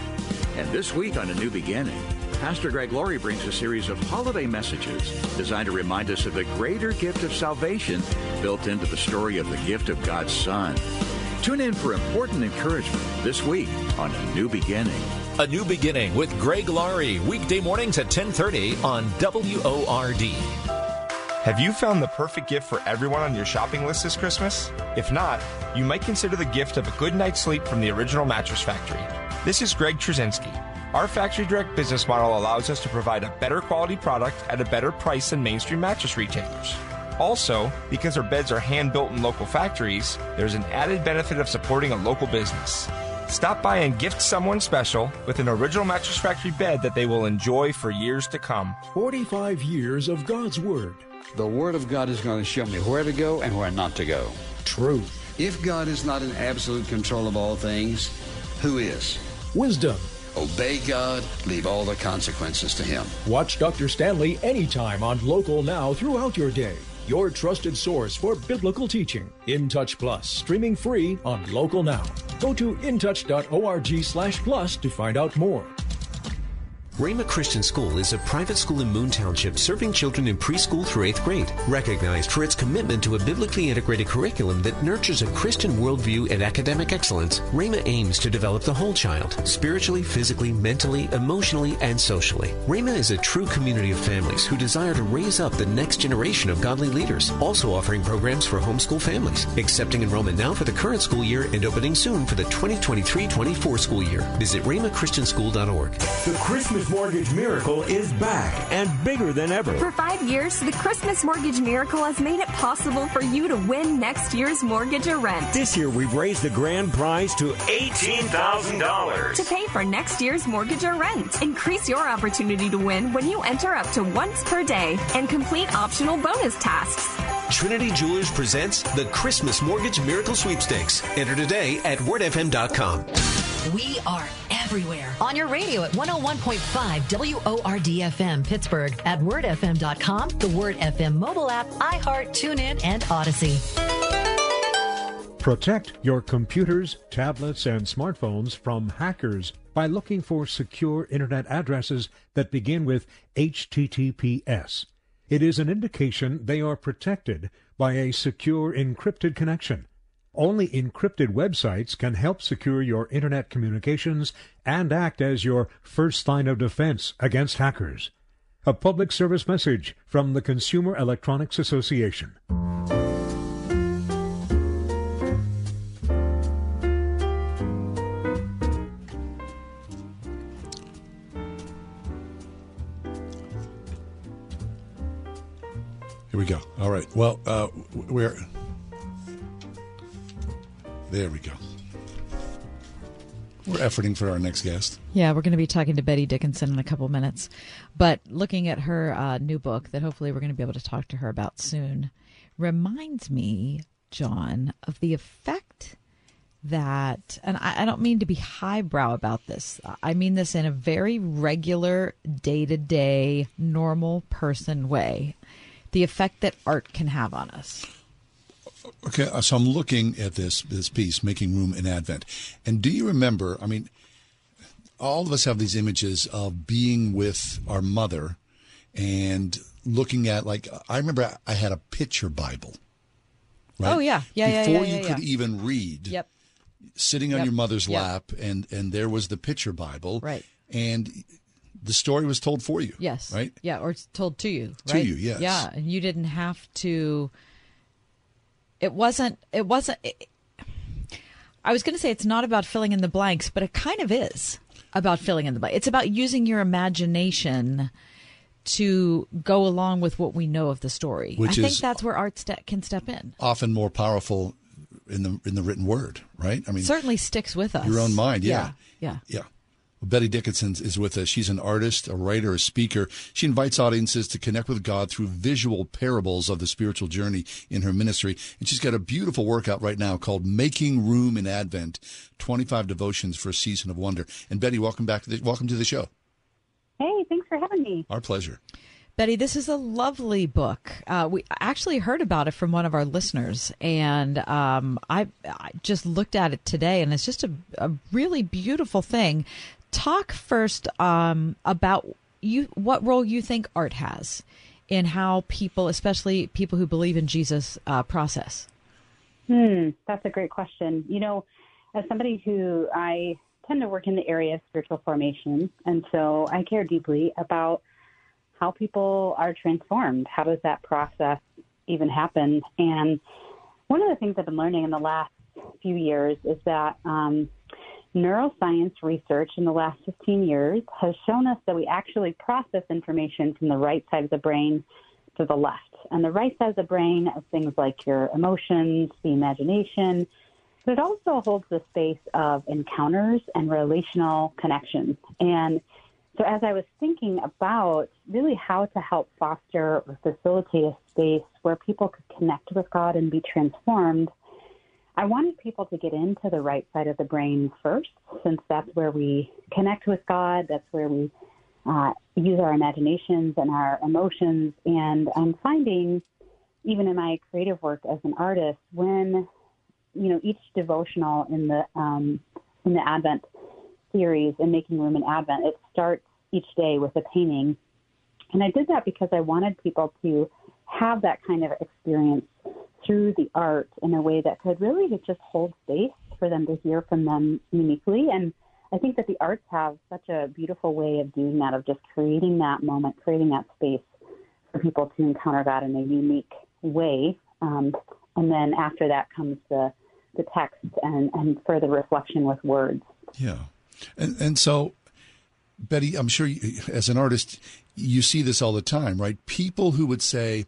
And this week on A New Beginning, Pastor Greg Laurie brings a series of holiday messages designed to remind us of the greater gift of salvation built into the story of the gift of God's Son. Tune in for important encouragement this week on A New Beginning. A New Beginning with Greg Laurie, weekday mornings at 1030 on WORD. Have you found the perfect gift for everyone on your shopping list this Christmas? If not, you might consider the gift of a good night's sleep from the original Mattress Factory. This is Greg Trzynski. Our factory direct business model allows us to provide a better quality product at a better price than mainstream mattress retailers. Also, because our beds are hand built in local factories, there's an added benefit of supporting a local business. Stop by and gift someone special with an original Mattress Factory bed that they will enjoy for years to come. 45 years of God's Word. The Word of God is going to show me where to go and where not to go. True. If God is not in absolute control of all things, who is? Wisdom. Obey God, leave all the consequences to Him. Watch Dr. Stanley anytime on Local Now throughout your day. Your trusted source for biblical teaching. In Touch Plus, streaming free on Local Now. Go to intouch.org slash plus to find out more. Rhema Christian School is a private school in Moon Township serving children in preschool through eighth grade, recognized for its commitment to a biblically integrated curriculum that nurtures a Christian worldview and academic excellence. Rhema aims to develop the whole child, spiritually, physically, mentally, emotionally, and socially. Rhema is a true community of families who desire to raise up the next generation of godly leaders, also offering programs for homeschool families, accepting enrollment now for the current school year and opening soon for the 2023-24 school year. Visit rhemachristianschool.org. The Christmas Mortgage Miracle is back and bigger than ever. For five years, the Christmas Mortgage Miracle has made it possible for you to win next year's mortgage or rent. This year, we've raised the grand prize to $18,000. To pay for next year's mortgage or rent. Increase your opportunity to win when you enter up to once per day and complete optional bonus tasks. Trinity Jewelers presents the Christmas Mortgage Miracle Sweepstakes. Enter today at wordfm.com. We are everywhere. On your radio at 101.5 WORD FM Pittsburgh, at wordfm.com, the Word FM mobile app, iHeart, TuneIn, and Odyssey. Protect your computers, tablets, and smartphones from hackers by looking for secure internet addresses that begin with HTTPS. It is an indication they are protected by a secure encrypted connection. Only encrypted websites can help secure your internet communications and act as your first line of defense against hackers. A public service message from the Consumer Electronics Association. Here we go. All right. Well, uh, we're there. We go. We're efforting for our next guest. Yeah, we're going to be talking to Bette Dickinson in a couple minutes. But looking at her uh, new book that hopefully we're going to be able to talk to her about soon reminds me, John, of the effect that, and I, I don't mean to be highbrow about this, I mean this in a very regular, day to day, normal person way. The effect that art can have on us. Okay, uh, so I'm looking at this this piece, making room in Advent, and do you remember? I mean, all of us have these images of being with our mother and looking at like I remember I had a picture Bible. Right? Oh yeah, yeah, yeah, Before yeah, you yeah, could yeah. even read, Yep. sitting on Yep. your mother's Yep. lap, and and there was the picture Bible, Right. And the story was told for you, Yes. right? Yeah, or it's told to you. To you, yes. Yeah, and you didn't have to. It wasn't. It wasn't. It, I was going to say it's not about filling in the blanks, but it kind of is about filling in the blanks. It's about using your imagination to go along with what we know of the story. Which I think that's where art ste- can step in. Often more powerful in the in the written word, right? I mean, Certainly sticks with us. your own mind, yeah. Yeah. Yeah. Bette Dickinson is with us. She's an artist, a writer, a speaker. She invites audiences to connect with God through visual parables of the spiritual journey in her ministry. And she's got a beautiful workout right now called Making Room in Advent 25 Devotions for a Season of Wonder. And Bette, welcome back. To the, welcome to the show. Hey, thanks for having me. Our pleasure. Bette, this is a lovely book. Uh, we actually heard about it from one of our listeners, and um, I, I just looked at it today, and it's just a, a really beautiful thing. Talk first um, about you, what role you think art has in how people, especially people who believe in Jesus, uh, process. Hmm, that's a great question. You know, as somebody who I tend to work in the area of spiritual formation, and so I care deeply about how people are transformed. How does that process even happen? And one of the things I've been learning in the last few years is that um, neuroscience research in the last 15 years has shown us that we actually process information from the right side of the brain to the left. And the right side of the brain is things like your emotions, the imagination, but it also holds the space of encounters and relational connections. And so, as I was thinking about really how to help foster or facilitate a space where people could connect with God and be transformed, I wanted people to get into the right side of the brain first, since that's where we connect with God, that's where we uh, use our imaginations and our emotions. And I'm finding, even in my creative work as an artist, when you know each devotional in the um, in the Advent series and making room in Advent, it starts each day with a painting, and I did that because I wanted people to have that kind of experience through the art in a way that could really just hold space for them to hear from them uniquely. And I think that the arts have such a beautiful way of doing that, of just creating that moment, creating that space for people to encounter God in a unique way. Um, and then after that comes the the text and, and further reflection with words. Yeah. And, and so, Bette, I'm sure you, as an artist, you see this all the time, right? People who would say,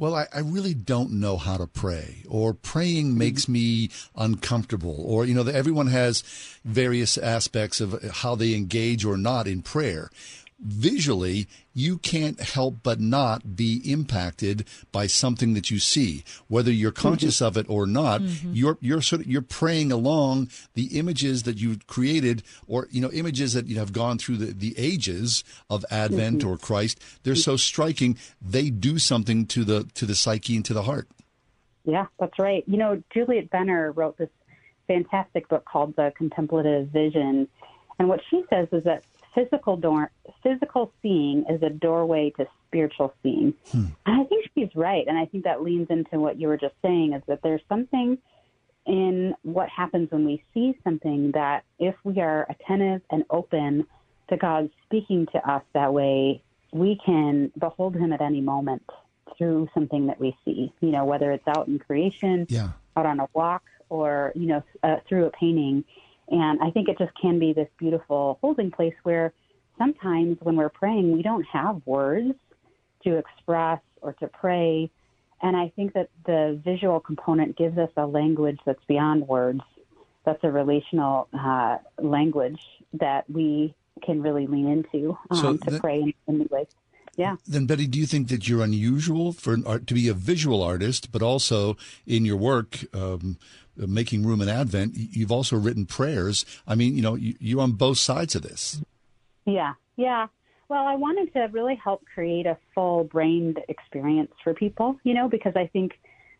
well, I, I really don't know how to pray, or praying makes me uncomfortable, or, you know, everyone has various aspects of how they engage or not in prayer. Visually, you can't help but not be impacted by something that you see, whether you're conscious of it or not. Mhm. You're you're sort of you're praying along the images that you've created, or you know, images that you have gone through the, the ages of Advent Mhm. or Christ. They're so striking; they do something to the to the psyche and to the heart. Yeah, that's right. You know, Juliet Benner wrote this fantastic book called The Contemplative Vision. And what she says is that physical door, physical seeing is a doorway to spiritual seeing. And I think she's right. And I think that leans into what you were just saying is that there's something in what happens when we see something that if we are attentive and open to God speaking to us that way, we can behold him at any moment through something that we see, you know, whether it's out in creation, yeah. out on a walk, or, you know, uh, through a painting. And I think it just can be this beautiful holding place where sometimes when we're praying, we don't have words to express or to pray. And I think that the visual component gives us a language that's beyond words. That's a relational uh, language that we can really lean into um, So to that- pray in, in new ways. Yeah. Then, Bette, do you think that you're unusual for an art to be a visual artist, but also in your work, um, making room in Advent, you've also written prayers. I mean, you know, you, you're on both sides of this. Yeah, yeah. Well, I wanted to really help create a full brained experience for people, you know, because I think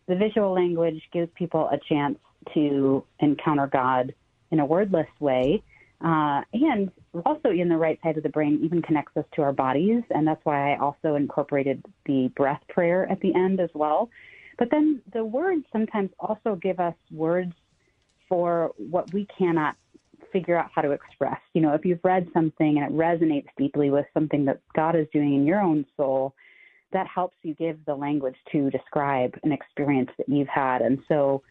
the visual language gives people a chance to encounter God in a wordless way. Uh, and also in the right side of the brain even connects us to our bodies. And that's why I also incorporated the breath prayer at the end as well. But then the words sometimes also give us words for what we cannot figure out how to express. You know, if you've read something and it resonates deeply with something that God is doing in your own soul, that helps you give the language to describe an experience that you've had. And so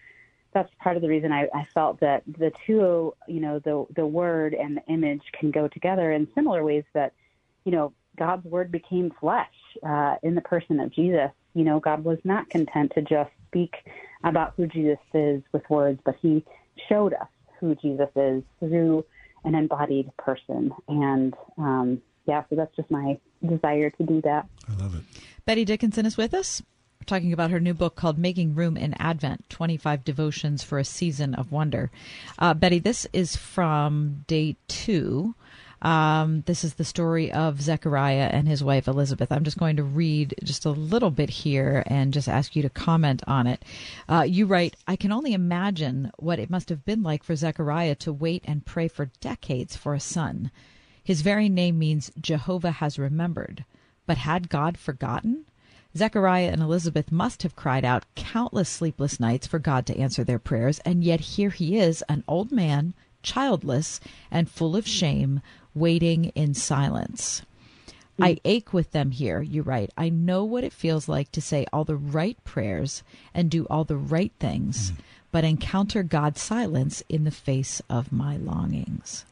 that's part of the reason I, I felt that the two, you know, the the word and the image can go together in similar ways that, you know, God's word became flesh uh, in the person of Jesus. You know, God was not content to just speak about who Jesus is with words, but He showed us who Jesus is through an embodied person. And um, yeah, so that's just my desire to do that. I love it. Bette Dickinson is with us. We're talking about her new book called Making Room in Advent 25 Devotions for a Season of Wonder. Uh, Bette, this is from day two. Um, this is the story of Zechariah and his wife Elizabeth. I'm just going to read just a little bit here and just ask you to comment on it. Uh, you write, I can only imagine what it must have been like for Zechariah to wait and pray for decades for a son. His very name means Jehovah has remembered. But had God forgotten? Zechariah and Elizabeth must have cried out countless sleepless nights for God to answer their prayers, and yet here he is, an old man, childless, and full of shame, waiting in silence. I ache with them here, you write. I know what it feels like to say all the right prayers and do all the right things, but encounter God's silence in the face of my longings.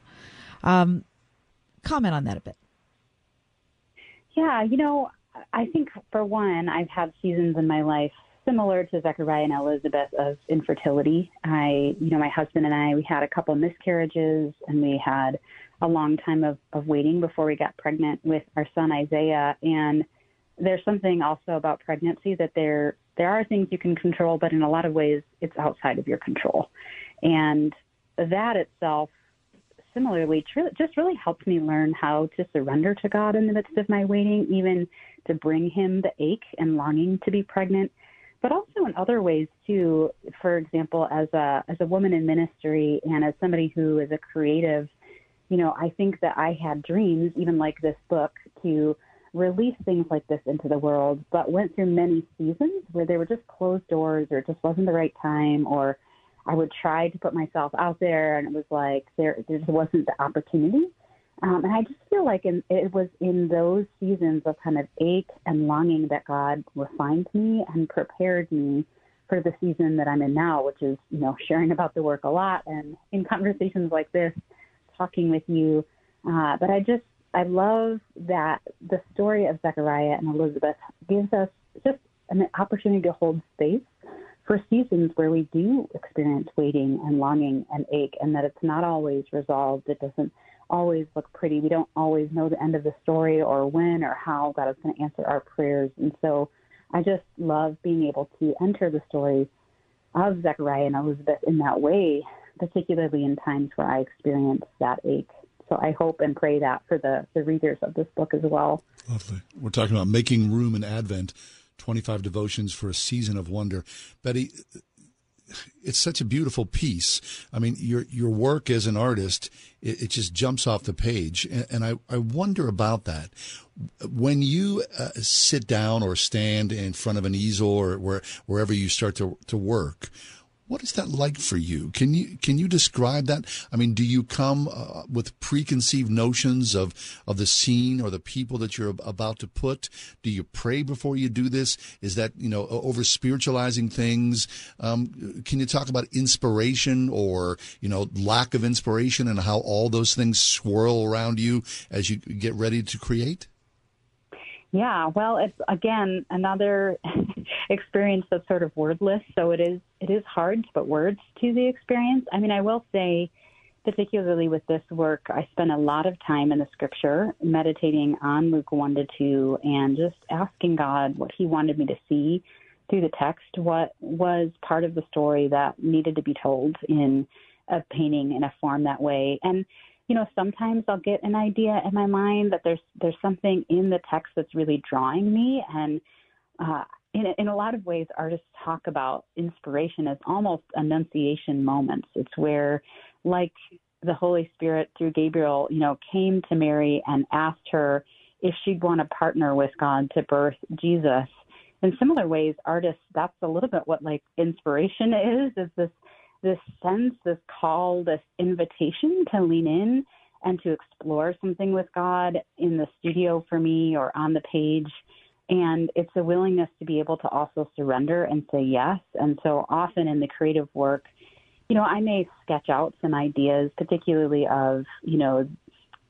Um, comment on that a bit. Yeah, you know, I think for one, I've had seasons in my life similar to Zechariah and Elizabeth of infertility. I, you know, my husband and I, we had a couple miscarriages and we had a long time of, of waiting before we got pregnant with our son Isaiah. And there's something also about pregnancy that there there are things you can control, but in a lot of ways it's outside of your control. And that itself similarly tr- just really helped me learn how to surrender to God in the midst of my waiting, even to bring Him the ache and longing to be pregnant, but also in other ways too. For example, as a as a woman in ministry and as somebody who is a creative, you know, I think that I had dreams, even like this book, to release things like this into the world, but went through many seasons where they were just closed doors or it just wasn't the right time or I would try to put myself out there, and it was like there there just wasn't the opportunity. Um, and I just feel like in, it was in those seasons of kind of ache and longing that God refined me and prepared me for the season that I'm in now, which is you know sharing about the work a lot and in conversations like this, talking with you. Uh, but I just I love that the story of Zechariah and Elizabeth gives us just an opportunity to hold space for seasons where we do experience waiting and longing and ache, and that it's not always resolved. It doesn't always look pretty. We don't always know the end of the story or when or how God is going to answer our prayers. And so I just love being able to enter the story of Zechariah and Elizabeth in that way, particularly in times where I experience that ache. So I hope and pray that for the, the readers of this book as well. Lovely. We're talking about making room in Advent. 25 devotions for a season of wonder. Bette, it's such a beautiful piece. I mean, your your work as an artist, it, it just jumps off the page, and, and, I, I wonder about that. When you uh, sit down or stand in front of an easel or where, wherever you start to to work, what is that like for you? Can you can you describe that? I mean, do you come uh, with preconceived notions of of the scene or the people that you're about to put? Do you pray before you do this? Is that you know over spiritualizing things? Um, can you talk about inspiration or you know lack of inspiration and how all those things swirl around you as you get ready to create? Yeah, well, it's again another experience that's sort of wordless, so it is it is hard to put words to the experience. I mean, I will say, particularly with this work, I spent a lot of time in the Scripture meditating on Luke one to two, and just asking God what He wanted me to see through the text, what was part of the story that needed to be told in a painting in a form that way, and you know, sometimes I'll get an idea in my mind that there's there's something in the text that's really drawing me, and uh, in in a lot of ways, artists talk about inspiration as almost annunciation moments. It's where, like the Holy Spirit through Gabriel, you know, came to Mary and asked her if she'd want to partner with God to birth Jesus. In similar ways, artists, that's a little bit what like inspiration is, is this this sense, this call, this invitation to lean in and to explore something with God in the studio for me or on the page. And it's a willingness to be able to also surrender and say yes. And so often in the creative work, you know, I may sketch out some ideas, particularly of, you know,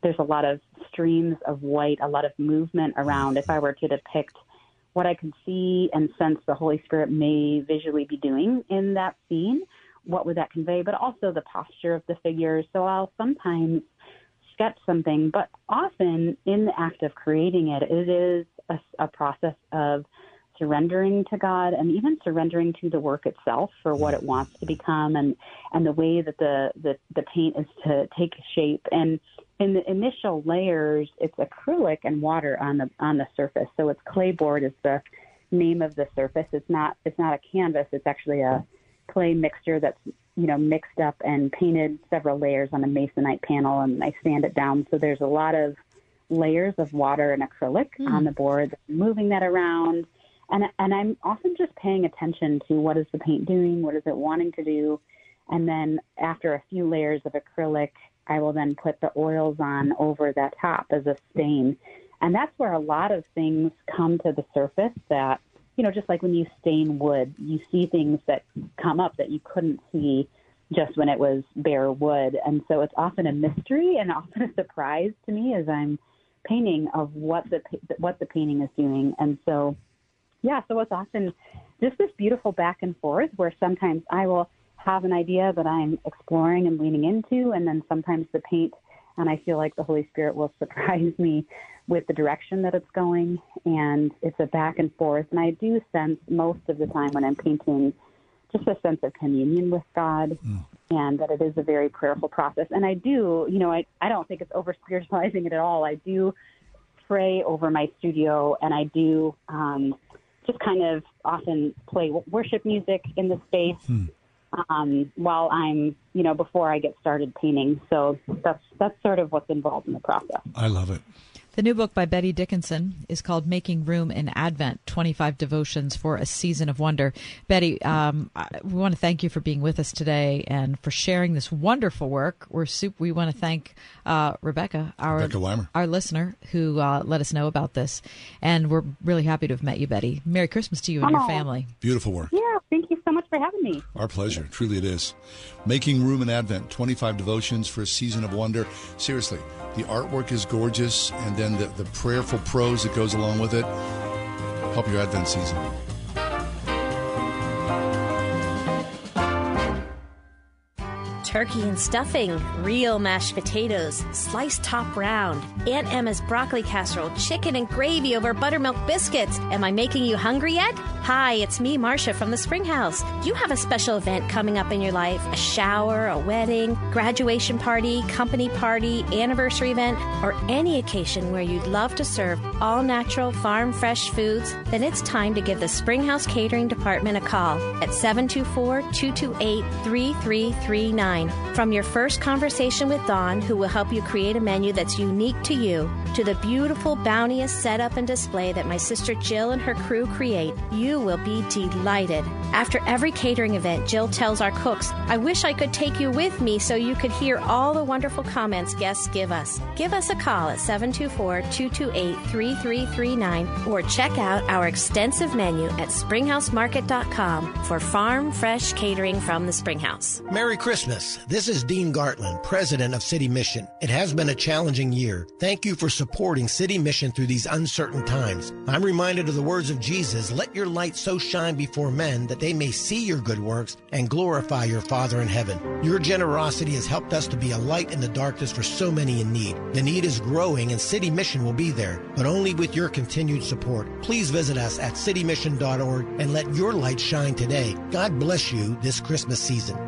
there's a lot of streams of white, a lot of movement around. If I were to depict what I could see and sense the Holy Spirit may visually be doing in that scene, what would that convey? But also the posture of the figures. So I'll sometimes sketch something, but often in the act of creating it, it is a, a process of surrendering to God and even surrendering to the work itself for what it wants to become and and the way that the the, the paint is to take shape and in the initial layers it's acrylic and water on the on the surface so it's clay board is the name of the surface it's not it's not a canvas it's actually a clay mixture that's you know mixed up and painted several layers on a masonite panel and I sand it down. So there's a lot of layers of water and acrylic mm. on the board moving that around. And and I'm often just paying attention to what is the paint doing what is it wanting to do. And then after a few layers of acrylic I will then put the oils on over that top as a stain. And that's where a lot of things come to the surface that you know, just like when you stain wood, you see things that come up that you couldn't see just when it was bare wood. And so it's often a mystery and often a surprise to me as I'm painting of what the what the painting is doing. And so, yeah, so it's often just this beautiful back and forth where sometimes I will have an idea that I'm exploring and leaning into, and then sometimes the paint, and I feel like the Holy Spirit will surprise me with the direction that it's going, and it's a back and forth. And I do sense most of the time when I'm painting just a sense of communion with God mm. and that it is a very prayerful process. And I do, you know, I, I don't think it's over spiritualizing it at all. I do pray over my studio and I do um, just kind of often play worship music in the space. Mm. Um, while I'm, you know, before I get started painting. So that's that's sort of what's involved in the process. I love it. The new book by Bette Dickinson is called Making Room in Advent 25 Devotions for a Season of Wonder. Bette, um, we want to thank you for being with us today and for sharing this wonderful work. We're super, we want to thank uh, Rebecca, our, Rebecca our listener, who uh, let us know about this. And we're really happy to have met you, Bette. Merry Christmas to you and your family. Beautiful work. Yeah, thank you so much for having me. Our pleasure. Truly it is. Making Room in Advent 25 Devotions for a Season of Wonder. Seriously the artwork is gorgeous, and then the, the prayerful prose that goes along with it. Help your Advent season. Turkey and stuffing, real mashed potatoes, sliced top round, Aunt Emma's broccoli casserole, chicken and gravy over buttermilk biscuits. Am I making you hungry yet? Hi, it's me, Marcia from the Spring House. You have a special event coming up in your life? A shower, a wedding, graduation party, company party, anniversary event, or any occasion where you'd love to serve all natural, farm fresh foods? Then it's time to give the Spring House Catering Department a call at 724 228 3339. From your first conversation with Dawn, who will help you create a menu that's unique to you, to the beautiful, bounteous setup and display that my sister Jill and her crew create, you will be delighted. After every catering event, Jill tells our cooks, I wish I could take you with me so you could hear all the wonderful comments guests give us. Give us a call at 724 228 3339 or check out our extensive menu at springhousemarket.com for farm fresh catering from the Springhouse. Merry Christmas. This is Dean Gartland, president of City Mission. It has been a challenging year. Thank you for supporting City Mission through these uncertain times. I'm reminded of the words of Jesus Let your light so shine before men that they may see your good works and glorify your Father in heaven. Your generosity has helped us to be a light in the darkness for so many in need. The need is growing and City Mission will be there, but only with your continued support. Please visit us at citymission.org and let your light shine today. God bless you this Christmas season.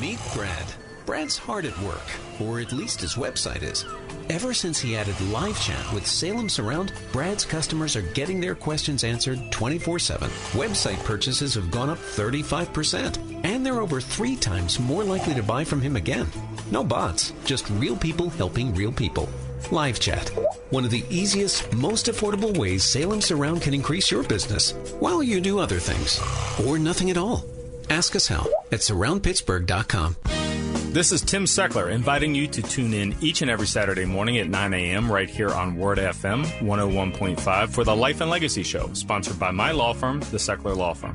Meet Brad. Brad's hard at work, or at least his website is. Ever since he added live chat with Salem Surround, Brad's customers are getting their questions answered 24 7. Website purchases have gone up 35%, and they're over three times more likely to buy from him again. No bots, just real people helping real people. Live chat. One of the easiest, most affordable ways Salem Surround can increase your business while you do other things. Or nothing at all. Ask us how at surroundpittsburgh.com. This is Tim Seckler inviting you to tune in each and every Saturday morning at 9 a.m. right here on Word FM 101.5 for the Life and Legacy Show, sponsored by my law firm, the Seckler Law Firm.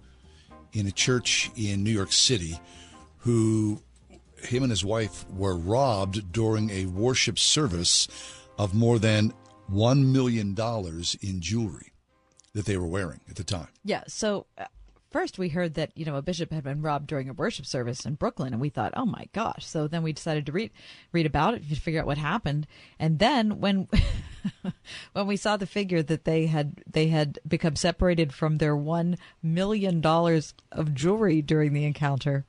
in a church in New York City who him and his wife were robbed during a worship service of more than $1 million in jewelry that they were wearing at the time. Yeah. So uh, first we heard that you know a bishop had been robbed during a worship service in Brooklyn, and we thought, oh my gosh. So then we decided to read read about it to figure out what happened. And then when when we saw the figure that they had they had become separated from their one million dollars of jewelry during the encounter,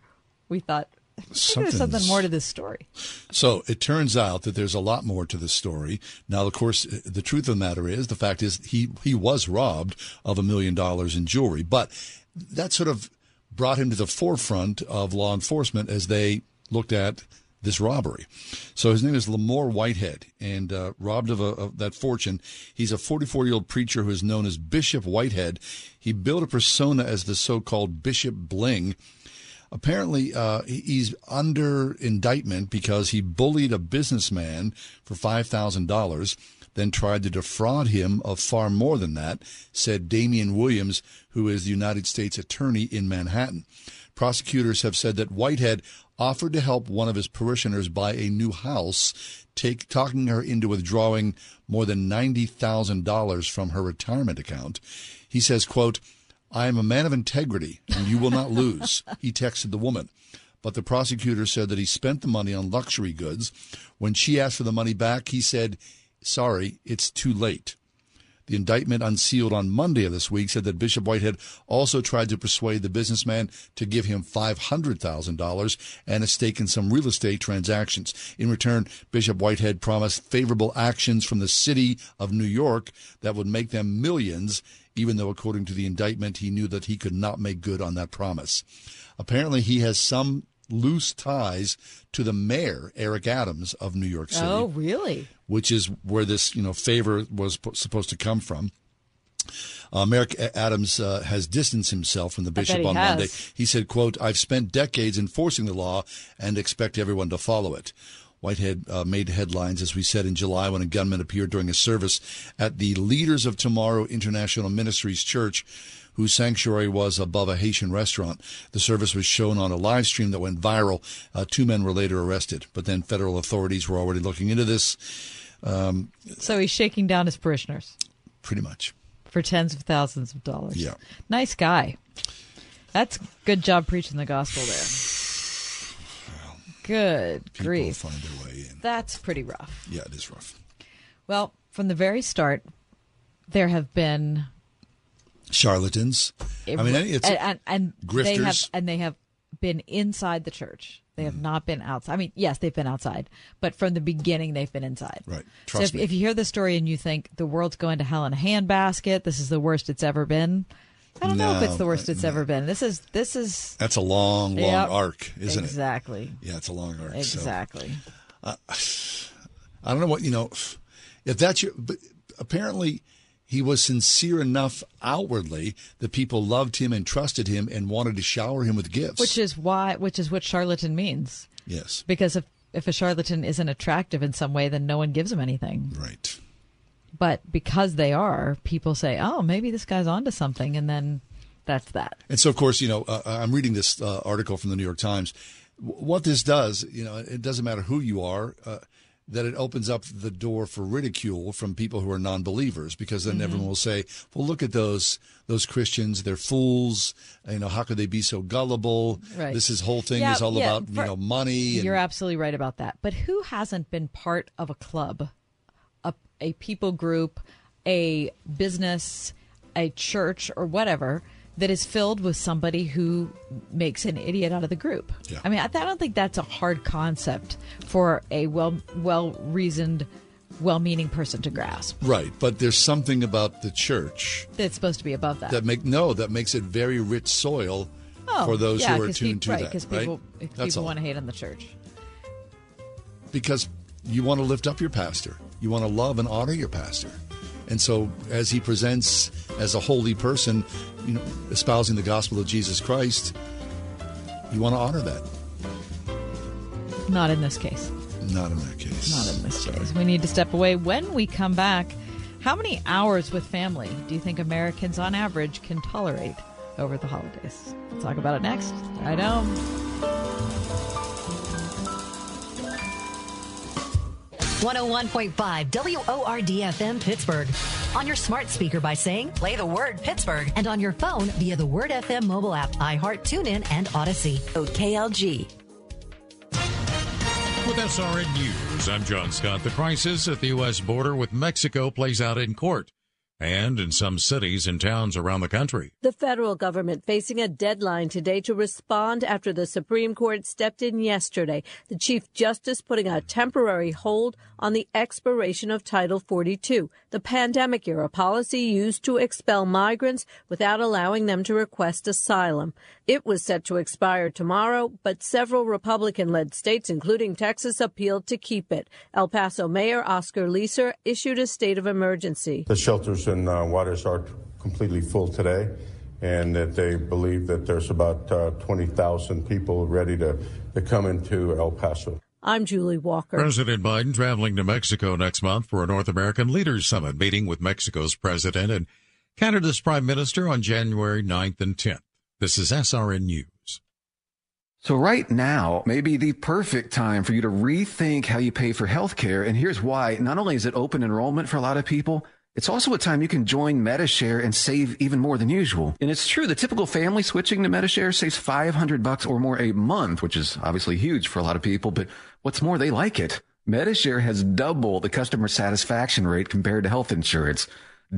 we thought. There's something more to this story. So it turns out that there's a lot more to the story. Now, of course, the truth of the matter is, the fact is, he he was robbed of a million dollars in jewelry, but that sort of brought him to the forefront of law enforcement as they looked at this robbery. So his name is Lamor Whitehead, and uh, robbed of, a, of that fortune. He's a 44 year old preacher who is known as Bishop Whitehead. He built a persona as the so-called Bishop Bling. Apparently, uh, he's under indictment because he bullied a businessman for five thousand dollars, then tried to defraud him of far more than that. Said Damian Williams, who is the United States Attorney in Manhattan. Prosecutors have said that Whitehead offered to help one of his parishioners buy a new house, take talking her into withdrawing more than ninety thousand dollars from her retirement account. He says, "quote." I am a man of integrity, and you will not lose, he texted the woman. But the prosecutor said that he spent the money on luxury goods. When she asked for the money back, he said, Sorry, it's too late. The indictment unsealed on Monday of this week said that Bishop Whitehead also tried to persuade the businessman to give him $500,000 and a stake in some real estate transactions. In return, Bishop Whitehead promised favorable actions from the city of New York that would make them millions, even though, according to the indictment, he knew that he could not make good on that promise. Apparently, he has some loose ties to the mayor, Eric Adams, of New York City Oh, really? which is where this you know favor was po- supposed to come from. Uh, Merrick Adams uh, has distanced himself from the bishop on has. Monday. He said, "quote I've spent decades enforcing the law and expect everyone to follow it." Whitehead uh, made headlines, as we said in July, when a gunman appeared during a service at the Leaders of Tomorrow International Ministries Church, whose sanctuary was above a Haitian restaurant. The service was shown on a live stream that went viral. Uh, two men were later arrested, but then federal authorities were already looking into this. Um, So he's shaking down his parishioners pretty much. for tens of thousands of dollars. Yeah. Nice guy. That's good job preaching the gospel there. Good People grief. find their way in. That's pretty rough. Yeah, it is rough. Well, from the very start, there have been Charlatans. I mean, it's and, and, and they have grifters. and they have been inside the church. They Mm. have not been outside. I mean, yes, they've been outside, but from the beginning, they've been inside. Right. so if, me. if you hear the story and you think the world's going to hell in a handbasket, this is the worst it's ever been. I don't know if it's the worst it's ever been. This is this is That's a long, long Yep. arc, isn't exactly. it? Exactly. Yeah, it's a long arc. so- Exactly. Uh, I don't know what you know. If that's your, but apparently he was sincere enough outwardly that people loved him and trusted him and wanted to shower him with gifts. Which is why, which is what charlatan means. yes, Because if if a charlatan isn't attractive in some way, then no one gives them anything. Right. But because they are, people say, "Oh, maybe this guy's onto something," and then that's that. And so, of course, you know, uh, I'm reading this uh, article from the New York Times. What this does, you know, it doesn't matter who you are. Uh, that it opens up the door for ridicule from people who are non-believers because then mm-hmm. everyone will say, "Well, look at those those Christians; they're fools. You know, how could they be so gullible? Right. This is whole thing yeah, is all yeah, about you know money." And- you're absolutely right about that. But who hasn't been part of a club, a a people group, a business, a church, or whatever? That is filled with somebody who makes an idiot out of the group. Yeah. I mean, I, I don't think that's a hard concept for a well well reasoned, well meaning person to grasp. Right, but there's something about the church that's supposed to be above that. That make no that makes it very rich soil oh, for those yeah, who are tuned people, to right, that. Because people, people want to hate on the church. Because you want to lift up your pastor, you want to love and honor your pastor. And so, as he presents as a holy person, you know, espousing the gospel of Jesus Christ, you want to honor that. Not in this case. Not in that case. Not in this Sorry. case. We need to step away. When we come back, how many hours with family do you think Americans on average can tolerate over the holidays? We'll talk about it next. I know. 101.5 WORDFM Pittsburgh. On your smart speaker by saying, play the word Pittsburgh. And on your phone via the Word FM mobile app, iHeart, TuneIn, and Odyssey. Code KLG. With SRN News, I'm John Scott. The crisis at the U.S. border with Mexico plays out in court and in some cities and towns around the country. The federal government facing a deadline today to respond after the Supreme Court stepped in yesterday. The Chief Justice putting a temporary hold on the expiration of Title 42, the pandemic era policy used to expel migrants without allowing them to request asylum. It was set to expire tomorrow, but several Republican led states, including Texas, appealed to keep it. El Paso Mayor Oscar Leeser issued a state of emergency. The shelters in uh, Juarez are completely full today, and that they believe that there's about uh, 20,000 people ready to, to come into El Paso. I'm Julie Walker. President Biden traveling to Mexico next month for a North American Leaders Summit, meeting with Mexico's president and Canada's prime minister on January 9th and 10th. This is SRN News. So right now may be the perfect time for you to rethink how you pay for healthcare. And here's why. Not only is it open enrollment for a lot of people, it's also a time you can join Medi-Share and save even more than usual. And it's true, the typical family switching to Medi-Share saves 500 bucks or more a month, which is obviously huge for a lot of people, but what's more, they like it. Medi-Share has double the customer satisfaction rate compared to health insurance.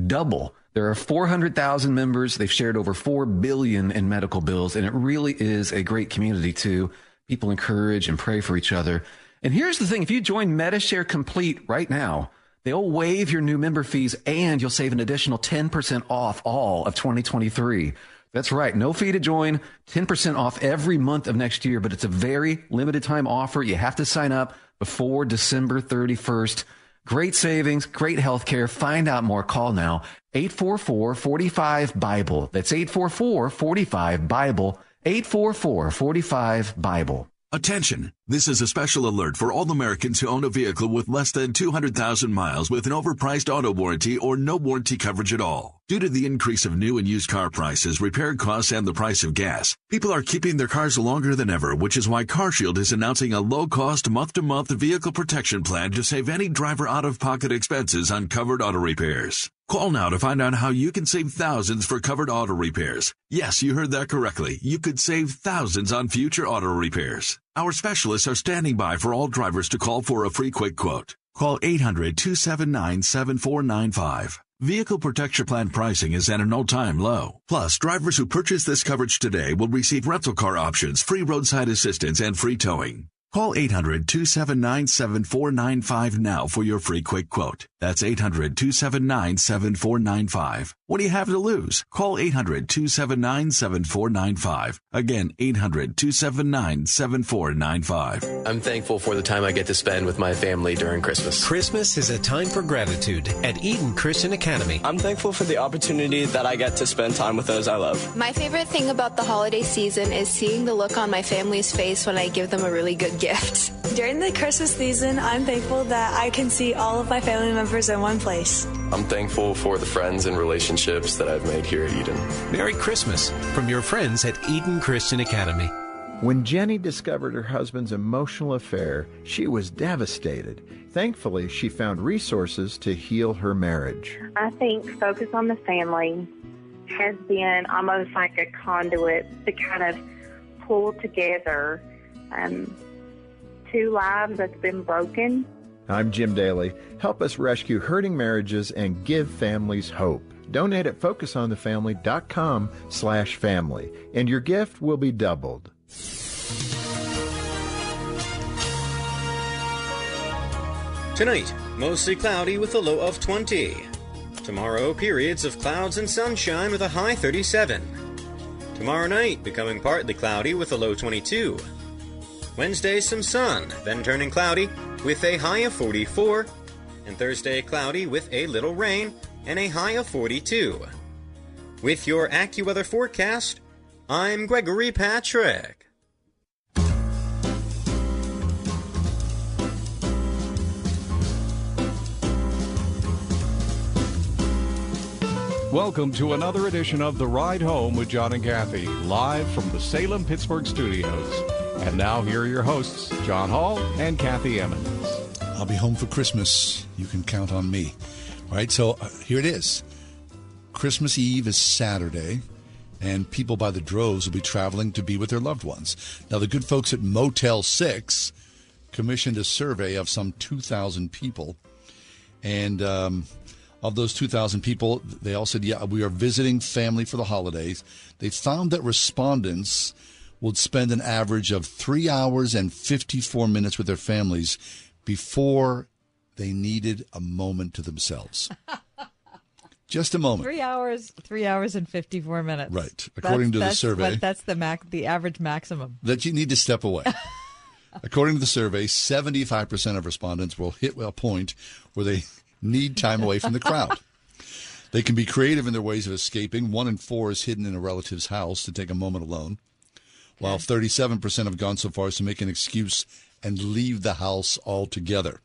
Double. There are 400,000 members. They've shared over 4 billion in medical bills, and it really is a great community too. People encourage and pray for each other. And here's the thing. If you join Medi-Share Complete right now, They'll waive your new member fees and you'll save an additional 10% off all of 2023. That's right. No fee to join, 10% off every month of next year, but it's a very limited time offer. You have to sign up before December 31st. Great savings, great health care. Find out more. Call now 844-45-BIBLE. That's 844-45-BIBLE. 844-45-BIBLE. Attention! This is a special alert for all Americans who own a vehicle with less than 200,000 miles with an overpriced auto warranty or no warranty coverage at all. Due to the increase of new and used car prices, repair costs, and the price of gas, people are keeping their cars longer than ever, which is why CarShield is announcing a low-cost month-to-month vehicle protection plan to save any driver out-of-pocket expenses on covered auto repairs. Call now to find out how you can save thousands for covered auto repairs. Yes, you heard that correctly. You could save thousands on future auto repairs. Our specialists are standing by for all drivers to call for a free quick quote. Call 800-279-7495. Vehicle Protection Plan pricing is at an all-time low. Plus, drivers who purchase this coverage today will receive rental car options, free roadside assistance, and free towing. Call 800-279-7495 now for your free quick quote. That's That's 800 279 7495. What do you have to lose? Call 800 279 7495. Again, 800 279 7495. I'm thankful for the time I get to spend with my family during Christmas. Christmas is a time for gratitude at Eden Christian Academy. I'm thankful for the opportunity that I get to spend time with those I love. My favorite thing about the holiday season is seeing the look on my family's face when I give them a really good gift. During the Christmas season, I'm thankful that I can see all of my family members in one place. I'm thankful for the friends and relationships that I've made here at Eden. Merry Christmas from your friends at Eden Christian Academy. When Jenny discovered her husband's emotional affair, she was devastated. Thankfully, she found resources to heal her marriage. I think Focus on the Family has been almost like a conduit to kind of pull together um, two lives that's been broken. I'm Jim Daly. Help us rescue hurting marriages and give families hope. Donate at focusonthefamily.com slash family, and your gift will be doubled. Tonight, mostly cloudy with a low of 20. Tomorrow, periods of clouds and sunshine with a high 37. Tomorrow night, becoming partly cloudy with a low 22. Wednesday, some sun, then turning cloudy with a high of 44. And Thursday, cloudy with a little rain and a high of 42. With your AccuWeather forecast, I'm Gregory Patrick. Welcome to another edition of The Ride Home with John and Kathy, live from the Salem Pittsburgh studios. And now, here are your hosts, John Hall and Kathy Emmons. I'll be home for Christmas. You can count on me. All right, so uh, here it is. Christmas Eve is Saturday, and people by the droves will be traveling to be with their loved ones. Now, the good folks at Motel 6 commissioned a survey of some 2,000 people, and um, of those 2,000 people, they all said, Yeah, we are visiting family for the holidays. They found that respondents would spend an average of three hours and 54 minutes with their families before they needed a moment to themselves. Just a moment. Three hours, three hours and fifty-four minutes. Right, according to the that's survey. What, that's the mac, the average maximum. That you need to step away. according to the survey, seventy-five percent of respondents will hit a point where they need time away from the crowd. They can be creative in their ways of escaping. One in four is hidden in a relative's house to take a moment alone, while 37% have gone so far as to make an excuse and leave the house altogether.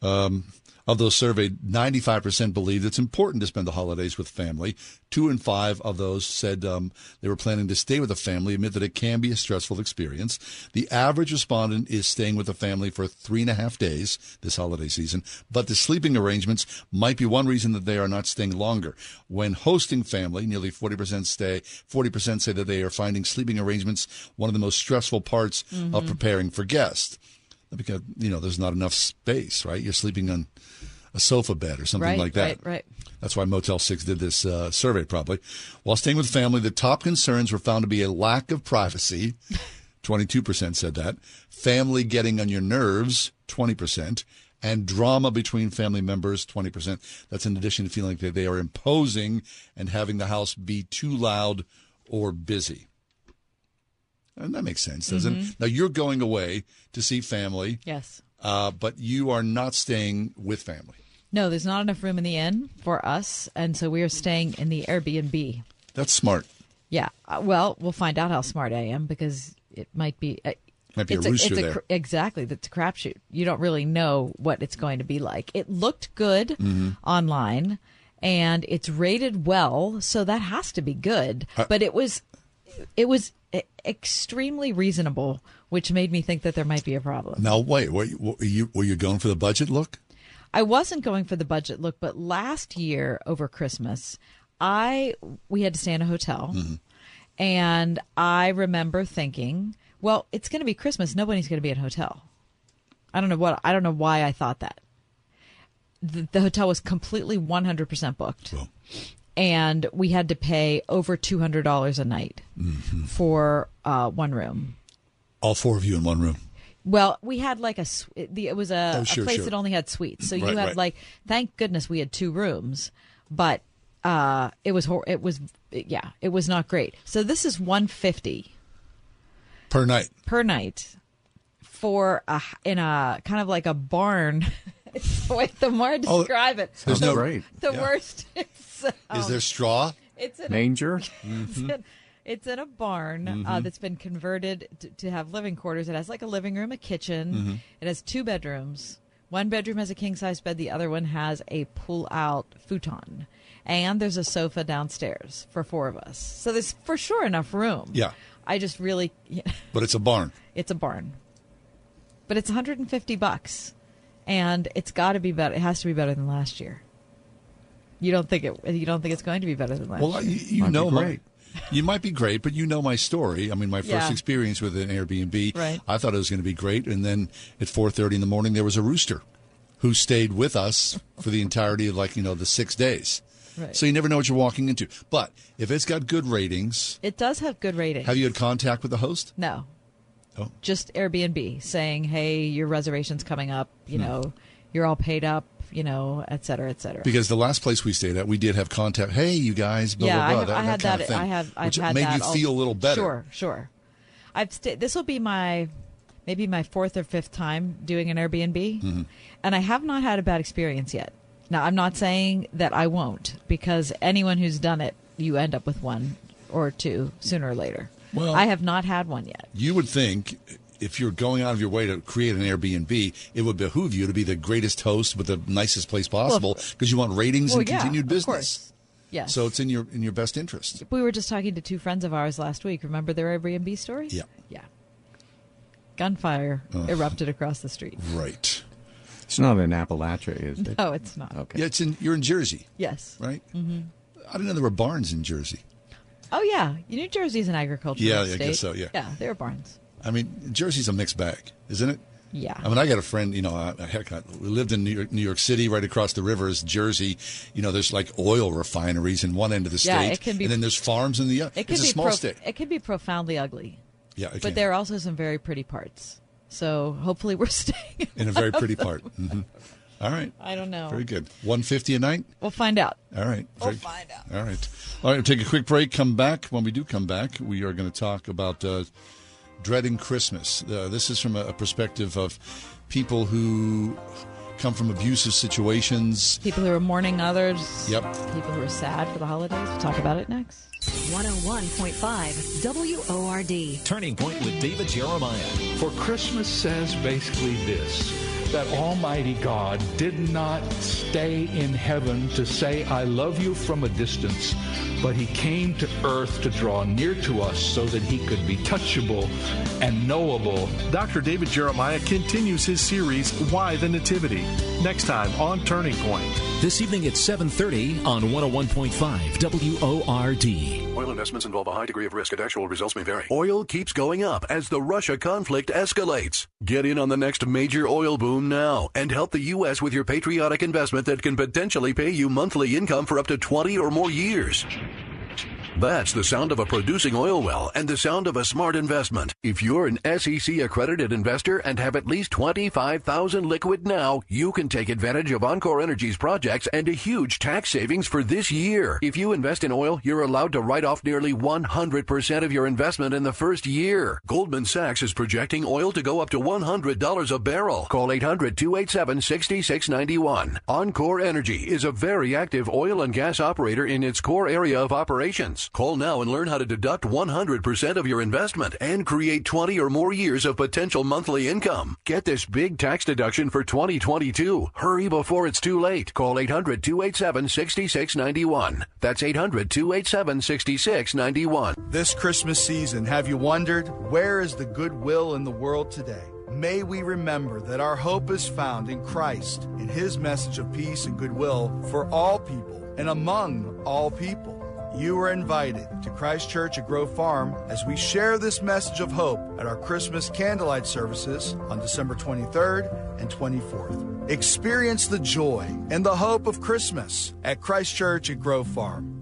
Um, of those surveyed, 95% believe it's important to spend the holidays with family. Two in five of those said um, they were planning to stay with a family, admit that it can be a stressful experience. The average respondent is staying with a family for three and a half days this holiday season, but the sleeping arrangements might be one reason that they are not staying longer. When hosting family, nearly 40% stay, 40% say that they are finding sleeping arrangements one of the most stressful parts Mm-hmm. of preparing for guests because you know there's not enough space, right? You're sleeping on a sofa bed or something right, like that. Right, right. That's why Motel 6 did this uh, survey, probably. While staying with family, the top concerns were found to be a lack of privacy. 22% said that. Family getting on your nerves, 20%. And drama between family members, 20%. That's in addition to feeling that they are imposing and having the house be too loud or busy. And that makes sense, doesn't it? Mhm. Now, you're going away to see family. Yes. Uh, but you are not staying with family. No, there's not enough room in the inn for us, and so we are staying in the Airbnb. That's smart. Yeah. Uh, well, we'll find out how smart I am because it might be. Uh, Might be a it's rooster it's there. cr- exactly. That's a crapshoot. You don't really know what it's going to be like. It looked good Mhm. online, and it's rated well, so that has to be good. Uh, but it was, it was extremely reasonable, which made me think that there might be a problem. Now, wait, were you, were you, were you going for the budget look? I wasn't going for the budget look, but last year over Christmas, I we had to stay in a hotel, mm-hmm. and I remember thinking, well, it's going to be Christmas. Nobody's going to be in a hotel. I don't know what I don't know why I thought that. The, the hotel was completely one hundred percent booked, and we had to pay over two hundred dollars a night for uh, one room. All four of you in one room. Well, we had like a it was a, Oh, sure, a place sure. that only had suites, so you Right, had right. like thank goodness we had two rooms, but uh, it was hor- it was yeah it was not great. So this is one fifty per night. per night for a in a kind of like a barn. it's the way the more I Oh, describe it. there's no- the, The Yeah. worst. Is, Is there straw? It's in Manger? It's, in, it's in a barn uh, Mhm. that's been converted to, to have living quarters. It has like a living room, a kitchen. Mhm. It has two bedrooms. One bedroom has a king size bed. The other one has a pull out futon. And there's a sofa downstairs for four of us. So there's for sure enough room. Yeah. I just really, But it's a barn. it's a barn. But it's 150 bucks. And it's got to be better. It has to be better than last year. You don't think it? You don't think it's going to be better than last Well, year? you, you know my. You might be great, but you know my story. I mean, my first Yeah. experience with an Airbnb, Right. I thought it was going to be great, and then at four thirty in the morning, there was a rooster who stayed with us for the entirety of like you know the six days. Right. So you never know what you're walking into. But if it's got good ratings, It does have good ratings. have you had contact with the host? No. Oh. Just Airbnb saying, "Hey, your reservation's coming up. You Hmm. know, you're all paid up. You know, et cetera, et cetera." Because the last place we stayed at, we did have contact. Hey, you guys, blah yeah, blah blah. I have, that, I had that, that. I have. I've which had made that you all- feel a little better. Sure, sure. I've sta This will be my maybe my fourth or fifth time doing an Airbnb, Mhm. and I have not had a bad experience yet. Now, I'm not saying that I won't, because anyone who's done it, you end up with one or two sooner or later. Well- I have not had one yet. You would think if you're going out of your way to create an Airbnb, it would behoove you to be the greatest host with the nicest place possible because you want ratings Well, and yeah, continued of business. course. Yes. So it's in your in your best interest. We were just talking to two friends of ours last week. Remember their Airbnb story? Yeah. Yeah. Gunfire Ugh. erupted across the street. Right. It's not in Appalachia, is it? No, it's not. Okay. Yeah, it's in you're in Jersey, Yes. right? hmm I didn't know there were barns in Jersey. Oh yeah, New Jersey's an agricultural Yeah, I guess so, yeah. Yeah, there are barns. I mean, Jersey's a mixed bag, isn't it? Yeah. I mean, I got a friend. You know, I, heck, I, we lived in New York, New York City, right across the river is Jersey. You know, there's like oil refineries in one end of the state. Yeah, it can be- and then there's farms in the other. It can It's a be small prof- state. It can be profoundly ugly. Yeah, it but can. there are also some very pretty parts. So hopefully we're staying in a very pretty part. hmm All right. I don't know. Very good. One fifty a night. We'll find out. All right. We'll find out. All right. All right. We'll take a quick break. Come back. When we do come back, we are going to talk about uh, dreading Christmas. Uh, this is from a, a perspective of people who come from abusive situations. People who are mourning others. Yep. People who are sad for the holidays. We'll talk about it next. 101.5 WORD. Turning Point with David Jeremiah. For Christmas says basically this that Almighty God did not stay in heaven to say, I love you from a distance, but He came to earth to draw near to us so that He could be touchable and knowable. Dr. David Jeremiah continues his series, Why the Nativity, next time on Turning Point. This evening at 7:30 on 101.5 WORD. Oil investments involve a high degree of risk and actual results may vary. Oil keeps going up as the Russia conflict escalates. Get in on the next major oil boom now and help the U.S. with your patriotic investment that can potentially pay you monthly income for up to 20 or more years. That's the sound of a producing oil well and the sound of a smart investment. If you're an SEC accredited investor and have at least 25,000 liquid now, you can take advantage of Encore Energy's projects and a huge tax savings for this year. If you invest in oil, you're allowed to write off nearly 100% of your investment in the first year. Goldman Sachs is projecting oil to go up to $100 a barrel. Call 800-287-6691. Encore Energy is a very active oil and gas operator in its core area of operations. Call now and learn how to deduct 100% of your investment and create 20 or more years of potential monthly income. Get this big tax deduction for 2022. Hurry before it's too late. Call 800-287-6691. That's 800-287-6691. This Christmas season, have you wondered where is the goodwill in the world today? May we remember that our hope is found in Christ, in His message of peace and goodwill for all people and among all people. You are invited to Christ Church at Grove Farm as we share this message of hope at our Christmas candlelight services on December 23rd and 24th. Experience the joy and the hope of Christmas at Christ Church at Grove Farm.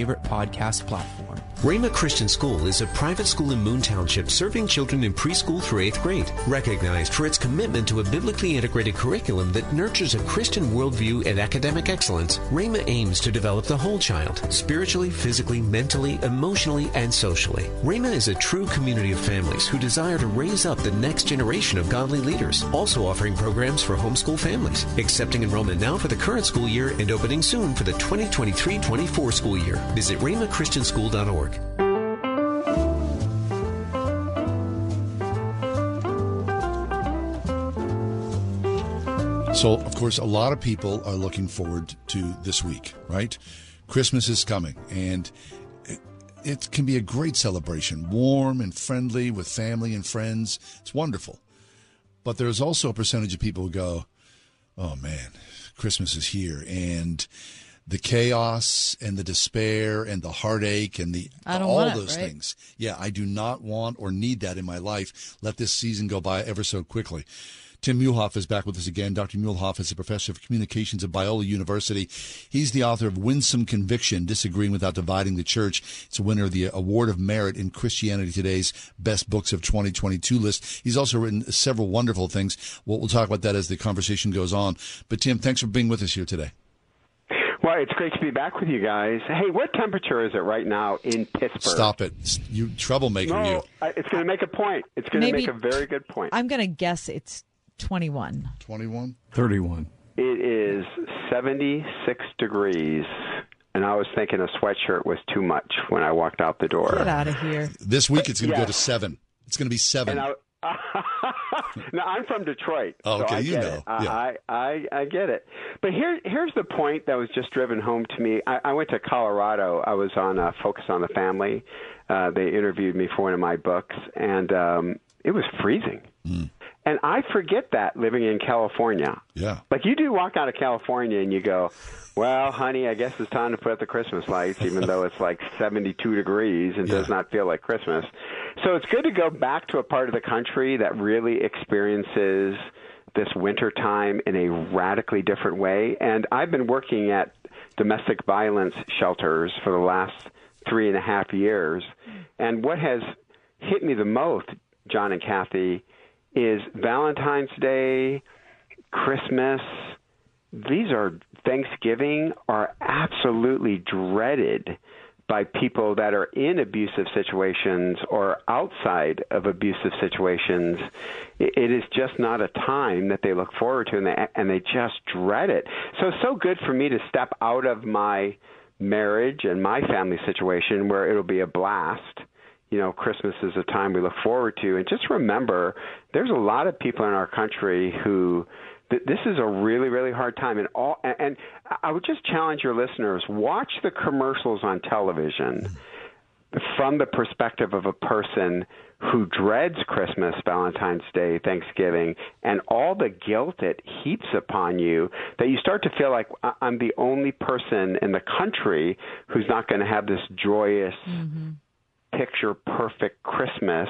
podcast platform. Rhema Christian School is a private school in Moon Township serving children in preschool through eighth grade, recognized for its commitment to a biblically integrated curriculum that nurtures a Christian worldview and academic excellence. Rhema aims to develop the whole child, spiritually, physically, mentally, emotionally, and socially. Rhema is a true community of families who desire to raise up the next generation of godly leaders, also offering programs for homeschool families, accepting enrollment now for the current school year and opening soon for the 2023-24 school year. Visit rhemachristianschool.org. So, of course, a lot of people are looking forward to this week, right? Christmas is coming, and it can be a great celebration, warm and friendly with family and friends. It's wonderful. But there's also a percentage of people who go, oh man, Christmas is here. And the chaos and the despair and the heartache and the all want it, those right? things. Yeah, I do not want or need that in my life. Let this season go by ever so quickly. Tim Muehlhoff is back with us again. Dr. Muehlhoff is a professor of communications at Biola University. He's the author of Winsome Conviction, Disagreeing Without Dividing the Church. It's a winner of the Award of Merit in Christianity Today's Best Books of 2022 list. He's also written several wonderful things. We'll, we'll talk about that as the conversation goes on. But Tim, thanks for being with us here today. Well, it's great to be back with you guys. Hey, what temperature is it right now in Pittsburgh? Stop it. You troublemaker, No, you. I- it's going to make a point. It's going to make a very good point. I'm going to guess it's 21. 21? 31. It is 76 degrees, and I was thinking a sweatshirt was too much when I walked out the door. Get out of here. This week it's going to Yeah. go to seven. It's going to be seven. And I, no, I'm from Detroit. Oh, so okay, I you know. I, Yeah. I, I I get it. But here here's the point that was just driven home to me. I, I went to Colorado. I was on uh, Focus on the Family. Uh, they interviewed me for one of my books, and um, it was freezing. And I forget that living in California. Yeah. Like you do walk out of California and you go, well, honey, I guess it's time to put up the Christmas lights, even though it's like 72 degrees and does not feel like Christmas. So it's good to go back to a part of the country that really experiences this winter time in a radically different way. And I've been working at domestic violence shelters for the last three and a half years. And what has hit me the most, John and Kathy, is Valentine's Day, Christmas, these are Thanksgiving are absolutely dreaded by people that are in abusive situations or outside of abusive situations. It is just not a time that they look forward to, and they and they just dread it. So it's so good for me to step out of my marriage and my family situation where it'll be a blast you know, Christmas is a time we look forward to. And just remember, there's a lot of people in our country who th- this is a really, really hard time. And all, and, and I would just challenge your listeners: watch the commercials on television from the perspective of a person who dreads Christmas, Valentine's Day, Thanksgiving, and all the guilt it heaps upon you that you start to feel like "I- I'm the only person in the country who's not going to have this joyous mm-hmm. Picture perfect Christmas.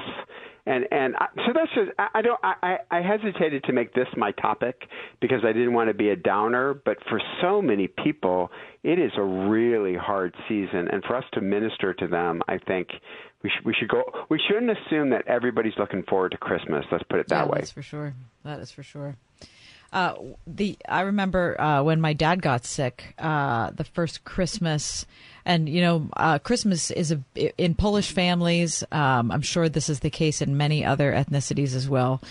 And and I, so that's just I, I don't I, I hesitated to make this my topic because I didn't want to be a downer, but for so many people it is a really hard season and for us to minister to them, I think we should we should go we shouldn't assume that everybody's looking forward to Christmas. Let's put it that yeah, way. That's for sure. That is for sure. Uh, the I remember uh, when my dad got sick, uh, the first Christmas, and you know, uh, Christmas is a in Polish families. Um, I'm sure this is the case in many other ethnicities as well.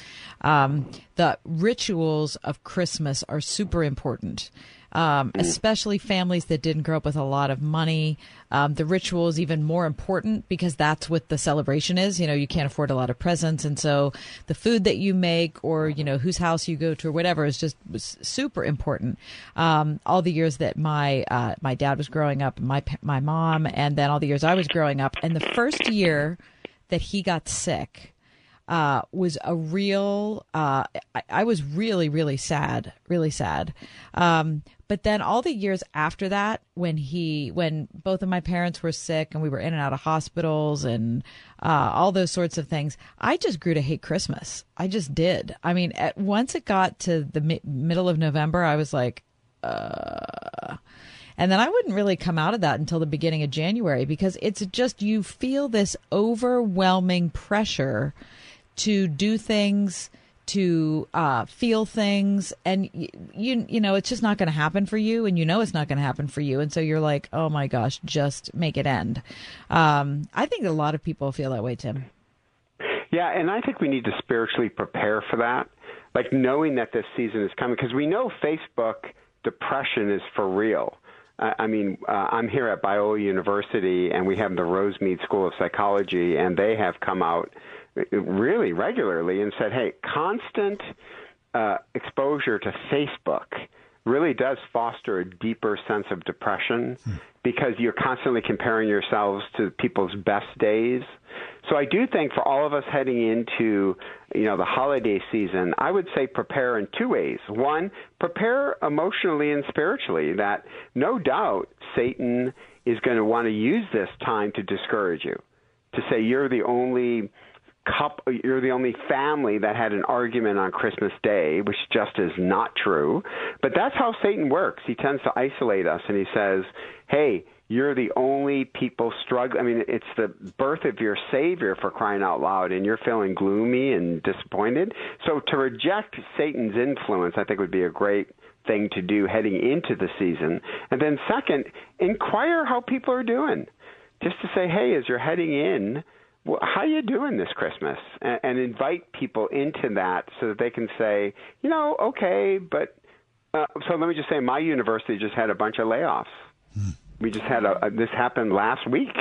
Um, the rituals of Christmas are super important. Um, especially families that didn't grow up with a lot of money. Um, the ritual is even more important because that's what the celebration is. You know, you can't afford a lot of presents. And so the food that you make or, you know, whose house you go to or whatever is just super important. Um, all the years that my, uh, my dad was growing up, my, my mom, and then all the years I was growing up. And the first year that he got sick uh, was a real. Uh, I, I, was really, really sad, really sad. Um, but then all the years after that, when he, when both of my parents were sick and we were in and out of hospitals and uh, all those sorts of things, I just grew to hate Christmas. I just did. I mean, at, once it got to the mi- middle of November, I was like, uh, and then I wouldn't really come out of that until the beginning of January because it's just you feel this overwhelming pressure to do things to uh, feel things and y- you you know it's just not going to happen for you and you know it's not going to happen for you and so you're like oh my gosh just make it end. Um, i think a lot of people feel that way tim. Yeah and i think we need to spiritually prepare for that like knowing that this season is coming because we know facebook depression is for real. I mean, uh, I'm here at Biola University, and we have the Rosemead School of Psychology, and they have come out really regularly and said, hey, constant uh, exposure to Facebook really does foster a deeper sense of depression hmm. because you're constantly comparing yourselves to people's best days. So I do think for all of us heading into, you know, the holiday season, I would say prepare in two ways. One, prepare emotionally and spiritually that no doubt Satan is going to want to use this time to discourage you. To say you're the only couple, you're the only family that had an argument on Christmas Day, which just is not true. But that's how Satan works. He tends to isolate us, and he says, "Hey, you're the only people struggling. I mean, it's the birth of your Savior for crying out loud, and you're feeling gloomy and disappointed. So to reject Satan's influence, I think would be a great thing to do heading into the season. And then second, inquire how people are doing. Just to say, hey, as you're heading in, how are you doing this Christmas? And, and invite people into that so that they can say, you know, okay, but uh, so let me just say, my university just had a bunch of layoffs. Hmm. We just had a, a this happened last week,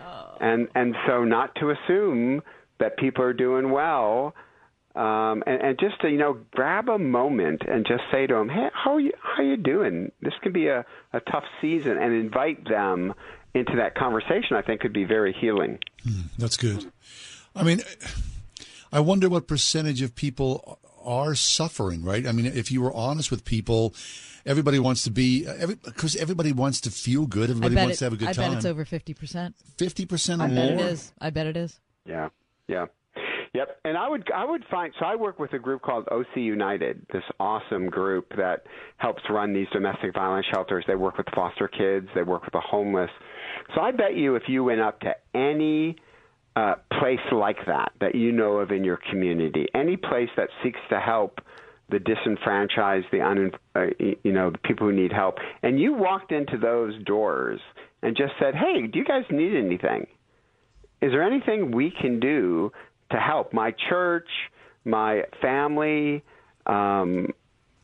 oh. and and so not to assume that people are doing well, um, and, and just to you know grab a moment and just say to them, hey, how are you how are you doing? This can be a, a tough season, and invite them into that conversation, I think could be very healing. Mm, that's good. I mean, I wonder what percentage of people are suffering, right? I mean, if you were honest with people, everybody wants to be, because every, everybody wants to feel good. Everybody wants it, to have a good I time. I bet it's over 50%. 50% or I more? bet it is. I bet it is. Yeah, yeah. Yep, and I would I would find so I work with a group called OC United, this awesome group that helps run these domestic violence shelters. They work with foster kids, they work with the homeless. So I bet you if you went up to any uh, place like that that you know of in your community, any place that seeks to help the disenfranchised, the un, uh, you know, the people who need help, and you walked into those doors and just said, "Hey, do you guys need anything? Is there anything we can do to help my church, my family. Um,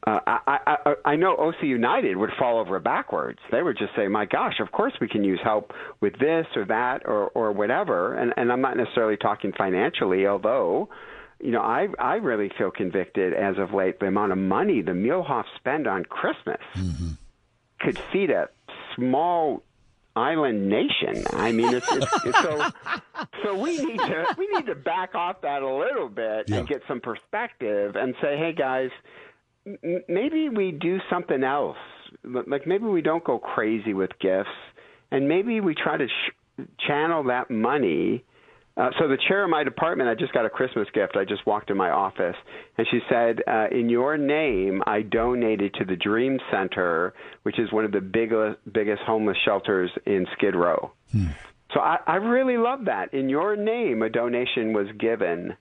uh, I, I, I know OC United would fall over backwards. They would just say, "My gosh, of course we can use help with this or that or or whatever." And and I'm not necessarily talking financially, although, you know, I I really feel convicted as of late. The amount of money the Muehlhoff spend on Christmas mm-hmm. could feed a small island nation. I mean, it's, it's, it's so so we need to we need to back off that a little bit yeah. and get some perspective and say, hey guys, m- maybe we do something else. Like maybe we don't go crazy with gifts, and maybe we try to sh- channel that money uh, so the chair of my department, I just got a Christmas gift. I just walked in my office, and she said, uh, "In your name, I donated to the Dream Center, which is one of the biggest biggest homeless shelters in Skid Row." Hmm. So I, I really love that. In your name, a donation was given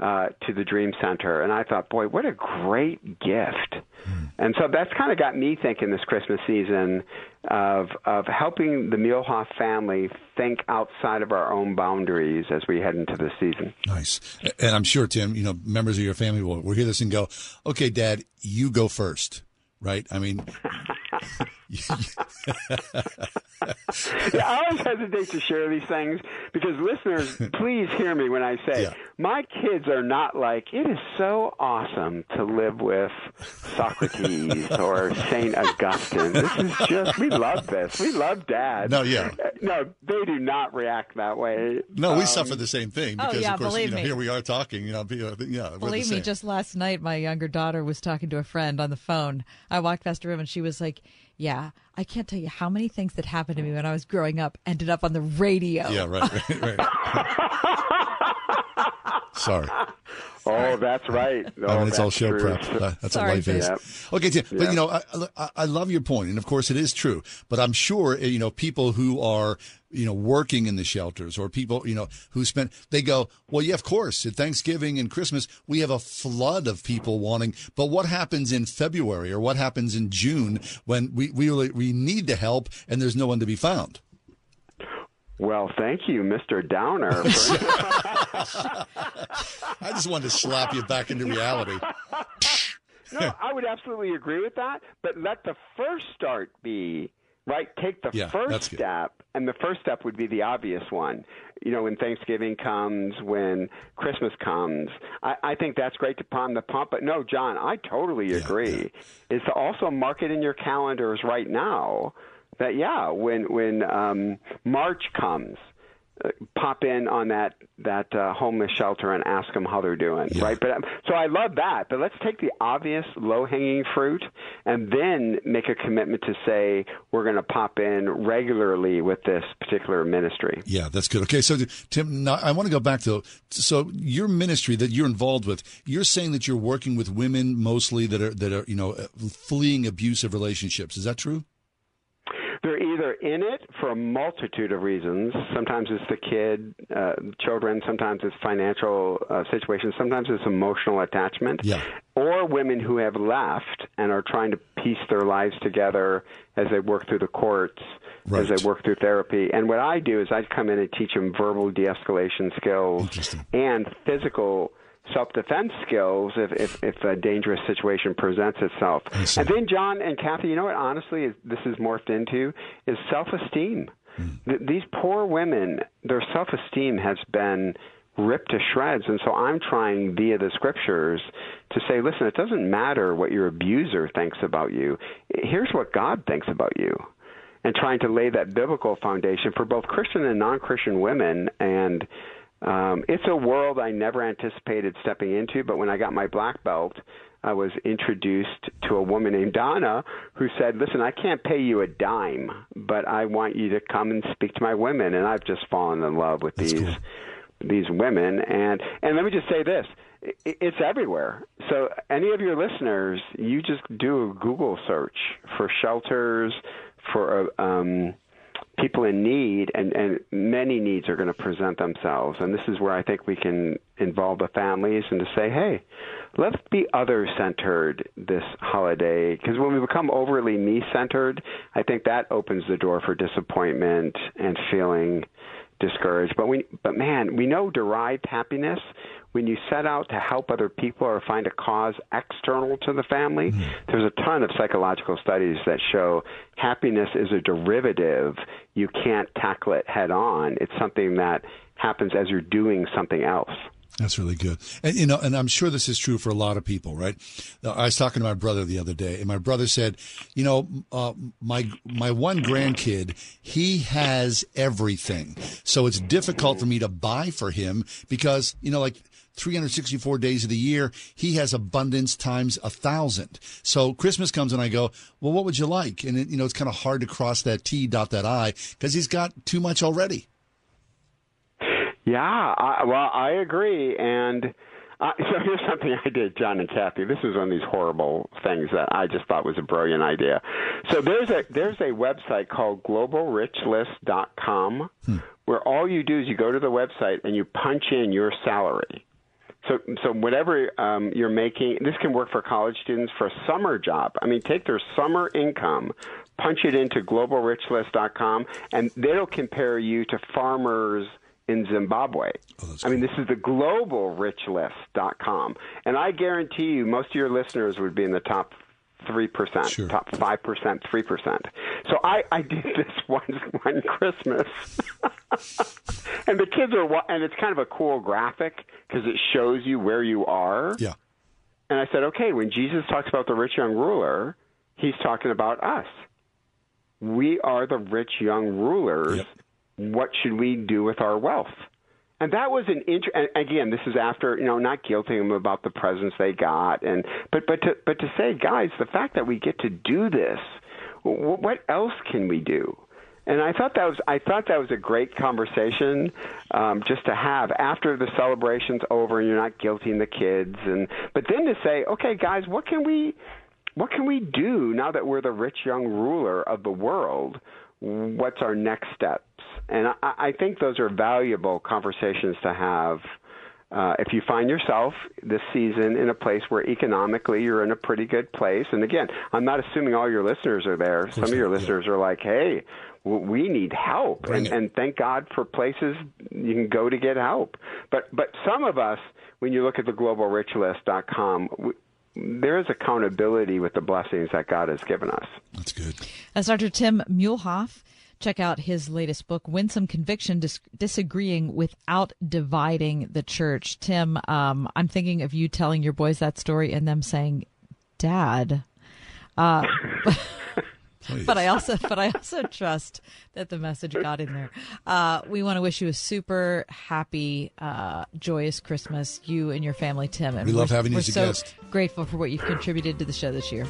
uh, to the Dream Center, and I thought, boy, what a great gift! Mm. And so that's kind of got me thinking this Christmas season of of helping the Muehlhoff family think outside of our own boundaries as we head into the season. Nice, and I'm sure Tim, you know, members of your family will, will hear this and go, "Okay, Dad, you go first. Right? I mean. yeah, I always hesitate to share these things because listeners, please hear me when I say Yeah. my kids are not like it is so awesome to live with Socrates or Saint Augustine. This is just we love this. We love Dad. No, yeah. Uh, No, they do not react that way. No, we Um, suffer the same thing Oh, because, yeah, of course, you know, me. here we are talking. You know, uh, yeah, Believe me, just last night, my younger daughter was talking to a friend on the phone. I walked past her room and she was like, Yeah, I can't tell you how many things that happened to me when I was growing up ended up on the radio. Yeah, right, right, right. Sorry. Oh, that's right. I Oh, mean, it's all show true. prep. That- That's Sorry, what life is. Yep. Okay, Tim, but you know, I, I, I love your point, and of course, it is true. But I'm sure eh, you know people who are you know working in the shelters or people you know who spend they go, well, yeah, of course, at Thanksgiving and Christmas we have a flood of people wanting. But what happens in February or what happens in June when we we really, we need the help and there's no one to be found? Well, thank you, Mr. Downer. I just wanted to slap you back into reality. no, I would absolutely agree with that. But let the first start be right. Take the Yeah, first step, and the first step would be the obvious one. You know, when Thanksgiving comes, when Christmas comes, I, I think that's great to prime the pump. But no, John, I totally agree. Is to also mark it in your calendars right now. That yeah, when when um, March comes, uh, pop in on that that uh, homeless shelter and ask them how they're doing, right? But um, so I love that. But let's take the obvious low hanging fruit and then make a commitment to say we're going to pop in regularly with this particular ministry. Yeah, that's good. Okay, so Tim, now I want to go back to so your ministry that you're involved with. You're saying that you're working with women mostly that are that are you know fleeing abusive relationships. Is that true? They're either in it for a multitude of reasons. Sometimes it's the kid, uh, children. Sometimes it's financial uh, situations. Sometimes it's emotional attachment. Yeah. Or women who have left and are trying to piece their lives together as they work through the courts, as they work through therapy. And what I do is I come in and teach them verbal de-escalation skills and physical self-defense skills if, if, if a dangerous situation presents itself. And then, John and Kathy, you know what? Honestly, is, this is morphed into is self-esteem. Hmm. Th- these poor women, their self-esteem has been ripped to shreds, and so I'm trying via the scriptures to say, listen, it doesn't matter what your abuser thinks about you. Here's what God thinks about you and trying to lay that biblical foundation for both Christian and non-Christian women. And um, it's a world I never anticipated stepping into. But when I got my black belt, I was introduced to a woman named Donna who said, "Listen, I can't pay you a dime, but I want you to come and speak to my women." And I've just fallen in love with these these women. And and let me just say this. It's everywhere. So, any of your listeners, you just do a Google search for shelters, for uh, um, people in need, and, and many needs are going to present themselves. And this is where I think we can involve the families and to say, hey, let's be other centered this holiday. Because when we become overly me centered, I think that opens the door for disappointment and feeling discouraged. But we, but man, we know derived happiness when you set out to help other people or find a cause external to the family. There's a ton of psychological studies that show happiness is a derivative. You can't tackle it head on. It's something that happens as you're doing something else. That's really good. And you know, and I'm sure this is true for a lot of people, right? I was talking to my brother the other day, and my brother said, "You know, uh, my my one grandkid, he has everything, so it's difficult for me to buy for him because you know, like." 364 days of the year, he has abundance times a thousand. So Christmas comes and I go, well, what would you like? And it, you know, it's kind of hard to cross that T, dot that I, because he's got too much already. Yeah, I, well, I agree. And uh, so here's something I did, John and Kathy. This is one of these horrible things that I just thought was a brilliant idea. So there's a there's a website called globalrichlist.com where all you do is you go to the website and you punch in your salary. So, so whatever um, you're making, this can work for college students for a summer job. I mean, take their summer income, punch it into globalrichlist.com, and they'll compare you to farmers in Zimbabwe. I mean, this is the globalrichlist.com, and I guarantee you, most of your listeners would be in the top 3%, top 5%, 3%. So I, I did this one, one Christmas. and the kids are, wa- and it's kind of a cool graphic because it shows you where you are. Yeah. And I said, okay, when Jesus talks about the rich young ruler, he's talking about us. We are the rich young rulers. What should we do with our wealth? And that was an inter- and again, this is after you know not guilting them about the presents they got, and but but to but to say, guys, the fact that we get to do this, what else can we do? And I thought that was I thought that was a great conversation um, just to have after the celebration's over and you're not guilting the kids, and but then to say, okay, guys, what can we what can we do now that we're the rich young ruler of the world? What's our next steps? And I, I think those are valuable conversations to have. Uh, if you find yourself this season in a place where economically you're in a pretty good place, and again, I'm not assuming all your listeners are there. Some of your listeners are like, "Hey, we need help," and, and thank God for places you can go to get help. But but some of us, when you look at the globalrichlist.com, w- there is accountability with the blessings that God has given us. That's good. As Dr. Tim Muehlhoff, check out his latest book, Winsome Conviction Dis- Disagreeing Without Dividing the Church. Tim, um, I'm thinking of you telling your boys that story and them saying, Dad. Uh, but I also, but I also trust that the message got in there. Uh, we want to wish you a super happy, uh, joyous Christmas, you and your family, Tim. And We love having you we're as a so guest. Grateful for what you've contributed to the show this year.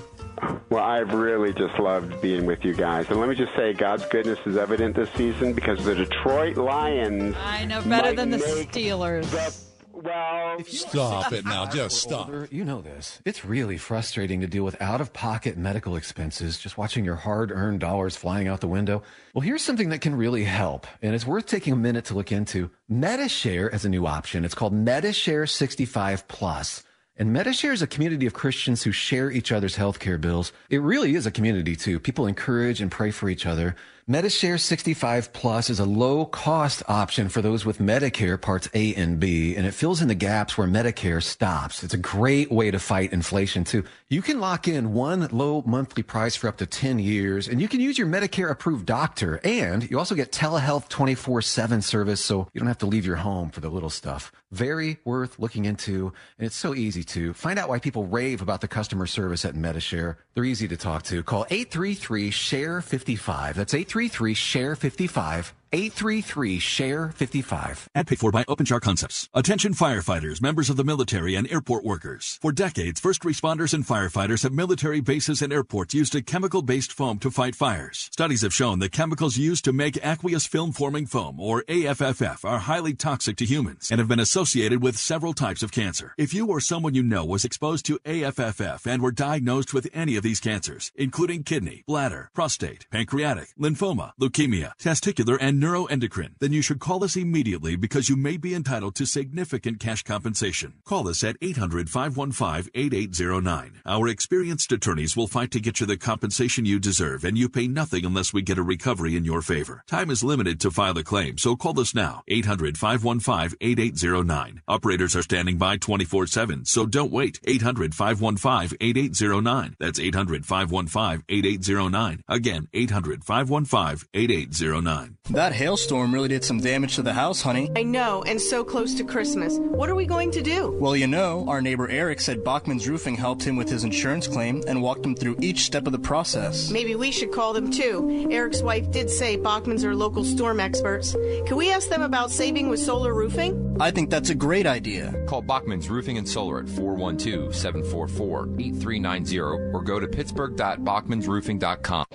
Well, I've really just loved being with you guys. And let me just say, God's goodness is evident this season because the Detroit Lions. I know better than the make Steelers. Well, Stop it now. Just stop. Older, you know this. It's really frustrating to deal with out of pocket medical expenses, just watching your hard earned dollars flying out the window. Well, here's something that can really help, and it's worth taking a minute to look into. Medi-Share as a new option. It's called Medi-Share 65 Plus. And Medi-Share is a community of Christians who share each other's healthcare bills. It really is a community too. People encourage and pray for each other. Medi-Share 65 Plus is a low cost option for those with Medicare parts A and B, and it fills in the gaps where Medicare stops. It's a great way to fight inflation too. You can lock in one low monthly price for up to 10 years, and you can use your Medicare approved doctor, and you also get telehealth 24 7 service, so you don't have to leave your home for the little stuff. Very worth looking into, and it's so easy to find out why people rave about the customer service at Medi-Share. They're easy to talk to. Call 833 SHARE 55. That's 833 SHARE 55. 833 SHARE 55. and paid for by OpenJar Concepts. Attention firefighters, members of the military, and airport workers. For decades, first responders and firefighters at military bases and airports used a chemical based foam to fight fires. Studies have shown that chemicals used to make aqueous film forming foam, or AFFF, are highly toxic to humans and have been associated with several types of cancer. If you or someone you know was exposed to AFFF and were diagnosed with any of these cancers, including kidney, bladder, prostate, pancreatic, lymphoma, leukemia, testicular, and neuroendocrine, then you should call us immediately because you may be entitled to significant cash compensation. Call us at 800 515 8809. Our experienced attorneys will fight to get you the compensation you deserve, and you pay nothing unless we get a recovery in your favor. Time is limited to file a claim, so call us now. 800 515 8809. Operators are standing by 24 7, so don't wait. 800 515 8809. That's 800 515 8809. Again, 800 515 8809. That hailstorm really did some damage to the house, honey. I know, and so close to Christmas. What are we going to do? Well, you know, our neighbor Eric said Bachman's Roofing helped him with his insurance claim and walked him through each step of the process. Maybe we should call them too. Eric's wife did say Bachman's are local storm experts. Can we ask them about saving with solar roofing? I think that's a great idea. Call Bachman's Roofing and Solar at 412 744 8390 or go to pittsburgh.bachmansroofing.com.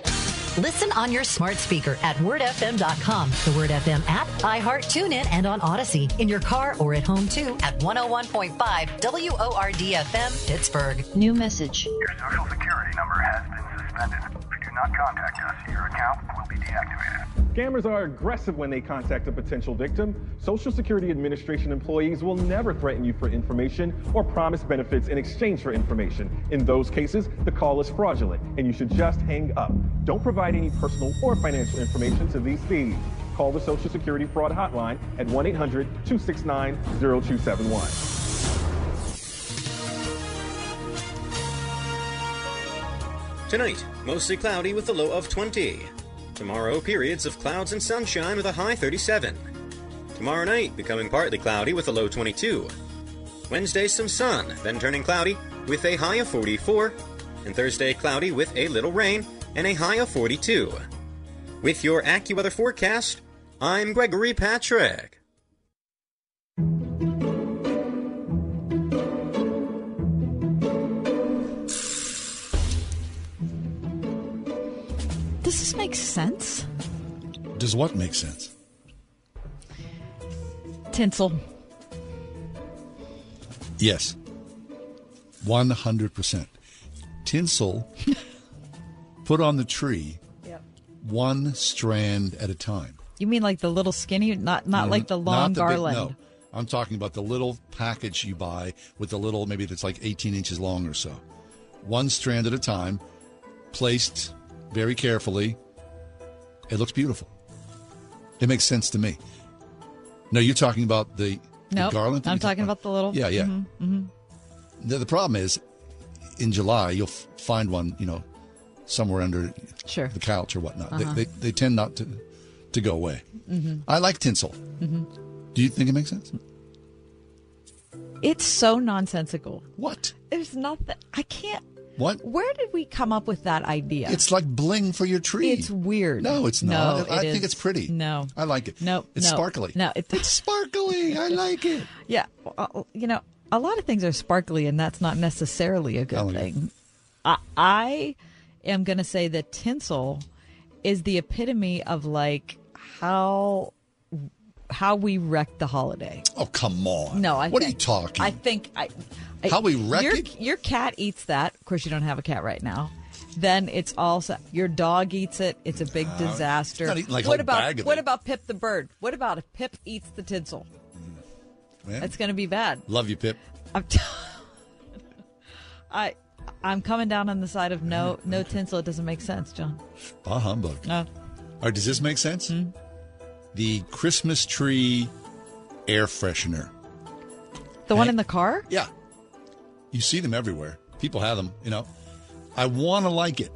Listen on your smart speaker at wordfm.com, the Word FM app, iHeart, TuneIn, and on Odyssey. In your car or at home too at 101.5 WORDFM Pittsburgh. New message. Your social security number has been suspended. Do not contact us, your account will be deactivated. Scammers are aggressive when they contact a potential victim. Social Security Administration employees will never threaten you for information or promise benefits in exchange for information. In those cases, the call is fraudulent and you should just hang up. Don't provide any personal or financial information to these thieves. Call the Social Security Fraud Hotline at 1 800 269 0271. Tonight, mostly cloudy with a low of 20. Tomorrow, periods of clouds and sunshine with a high 37. Tomorrow night, becoming partly cloudy with a low 22. Wednesday, some sun, then turning cloudy with a high of 44. And Thursday, cloudy with a little rain and a high of 42. With your AccuWeather forecast, I'm Gregory Patrick. Does this make sense? Does what make sense? Tinsel. Yes. 100%. Tinsel put on the tree Yep. one strand at a time. You mean like the little skinny, not not No, like the long not the big- garland? no. I'm talking about the little package you buy with the little, maybe that's like 18 inches long or so. One strand at a time, placed very carefully. It looks beautiful. It makes sense to me. No, you're talking about the, the Nope. garland? I'm talking about the little. Yeah, yeah. Mhm, mhm. The, the problem is, in July, you'll f- find one, you know, somewhere under Sure. the couch or whatnot. Uh-huh. They, they, they tend not to, to go away. Mhm. I like tinsel. Mhm. Do you think it makes sense? It's so nonsensical. What? There's nothing. I can't. What? Where did we come up with that idea? It's like bling for your tree. It's weird. No, it's not. No, I it think it's pretty. No. I like it. No, It's no. sparkly. No, it, it's sparkly. I like it. Yeah, well, uh, you know, a lot of things are sparkly, and that's not necessarily a good thing. I, I am going to say that tinsel is the epitome of like how how we wreck the holiday. Oh come on! No, I What are you talking? I think I. I- How we wreck your, it? Your cat eats that. Of course, you don't have a cat right now. Then it's also your dog eats it. It's a big uh, disaster. not eating like what about what it. about Pip the bird? What about if Pip eats the tinsel? Mm. That's going to be bad. Love you, Pip. I'm t- I I'm coming down on the side of no mm. no tinsel. It doesn't make sense, John. Bah humbug. No. All right, does this make sense? Hmm? The Christmas tree air freshener. The one in the car? Yeah. You see them everywhere. People have them, you know. I want to like it.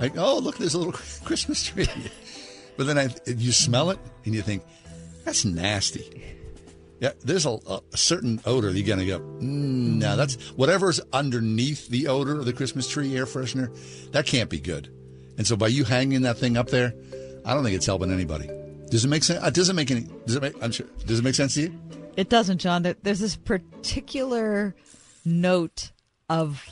Like, oh, look, there's a little Christmas tree. but then I, you smell it and you think, that's nasty. Yeah, there's a, a certain odor that you're going to go, mm, no, that's whatever's underneath the odor of the Christmas tree air freshener, that can't be good. And so by you hanging that thing up there, I don't think it's helping anybody. Does it make sense? Uh, it make any? Does it make? I'm sure. Does it make sense to you? It doesn't, John. There's this particular note of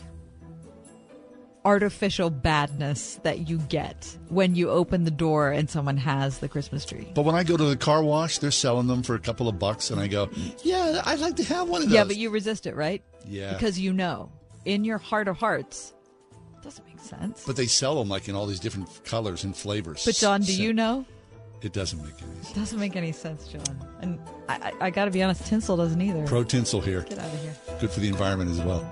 artificial badness that you get when you open the door and someone has the Christmas tree. But when I go to the car wash, they're selling them for a couple of bucks, and I go, "Yeah, I'd like to have one of those." Yeah, but you resist it, right? Yeah. Because you know, in your heart of hearts, it doesn't make sense. But they sell them like in all these different colors and flavors. But John, do So- you know? It doesn't make any sense. It doesn't make any sense, John. And I, I, I got to be honest, tinsel doesn't either. Pro tinsel here. Get out of here. Good for the environment as well.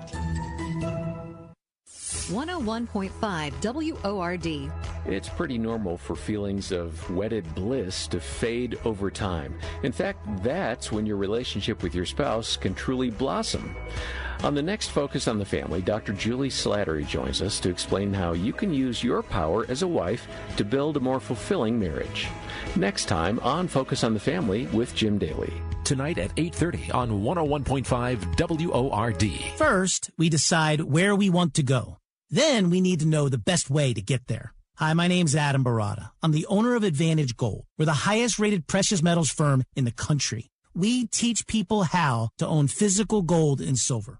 101.5 WORD. It's pretty normal for feelings of wedded bliss to fade over time. In fact, that's when your relationship with your spouse can truly blossom. On the next Focus on the Family, Dr. Julie Slattery joins us to explain how you can use your power as a wife to build a more fulfilling marriage. Next time on Focus on the Family with Jim Daly. Tonight at 8:30 on 101.5 WORD. First, we decide where we want to go. Then we need to know the best way to get there. Hi, my name's Adam Baratta. I'm the owner of Advantage Gold. We're the highest rated precious metals firm in the country. We teach people how to own physical gold and silver.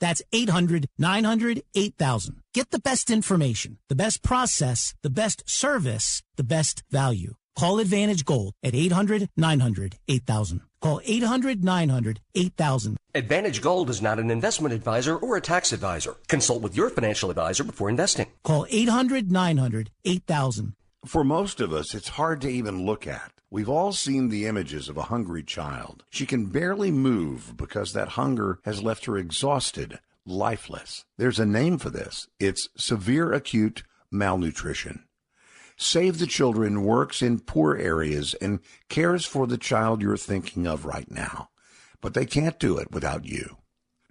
That's 800 900 8000. Get the best information, the best process, the best service, the best value. Call Advantage Gold at 800 900 8000. Call 800 900 8000. Advantage Gold is not an investment advisor or a tax advisor. Consult with your financial advisor before investing. Call 800 900 8000. For most of us, it's hard to even look at. We've all seen the images of a hungry child. She can barely move because that hunger has left her exhausted, lifeless. There's a name for this. It's severe acute malnutrition. Save the Children works in poor areas and cares for the child you're thinking of right now. But they can't do it without you.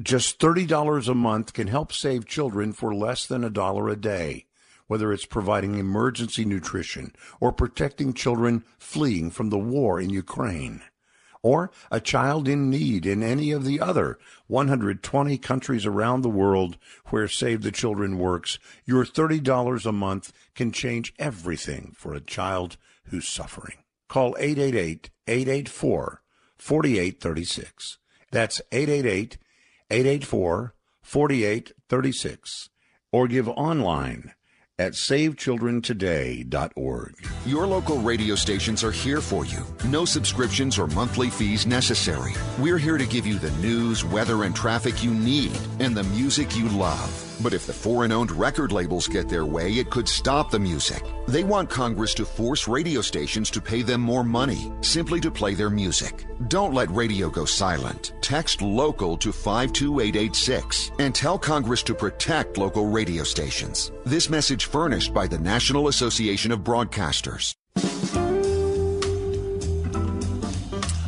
Just $30 a month can help save children for less than a dollar a day, whether it's providing emergency nutrition or protecting children fleeing from the war in Ukraine or a child in need in any of the other 120 countries around the world where Save the Children works, your $30 a month can change everything for a child who's suffering. Call 888-884-4836. That's 888-884-4836 or give online at savechildrentoday.org. Your local radio stations are here for you. No subscriptions or monthly fees necessary. We're here to give you the news, weather, and traffic you need and the music you love. But if the foreign owned record labels get their way, it could stop the music. They want Congress to force radio stations to pay them more money simply to play their music. Don't let radio go silent. Text local to 52886 and tell Congress to protect local radio stations. This message furnished by the National Association of Broadcasters.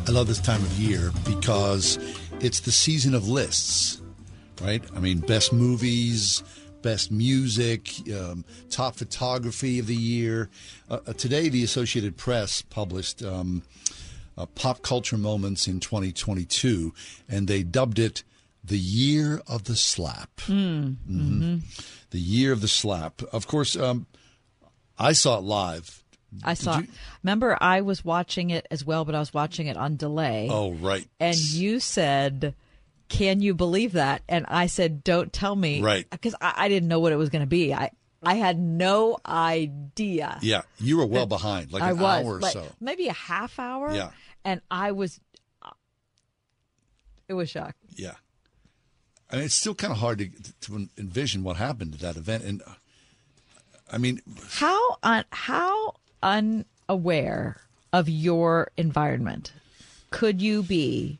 I love this time of year because it's the season of lists, right? I mean, best movies, best music, um, top photography of the year. Uh, uh, today, the Associated Press published um, uh, Pop Culture Moments in 2022, and they dubbed it the Year of the Slap. Mm. Mhm. The Year of the Slap. Of course, um, I saw it live. I saw. Remember, I was watching it as well, but I was watching it on delay. Oh, right. And you said, "Can you believe that?" And I said, "Don't tell me." Right. Because I, I didn't know what it was going to be. I I had no idea. Yeah, you were well behind, like I an was, hour or like, so. maybe a half hour. Yeah. And I was. It was shocked. Yeah. I mean, it's still kind of hard to, to envision what happened at that event. And I mean, How un, how unaware of your environment could you be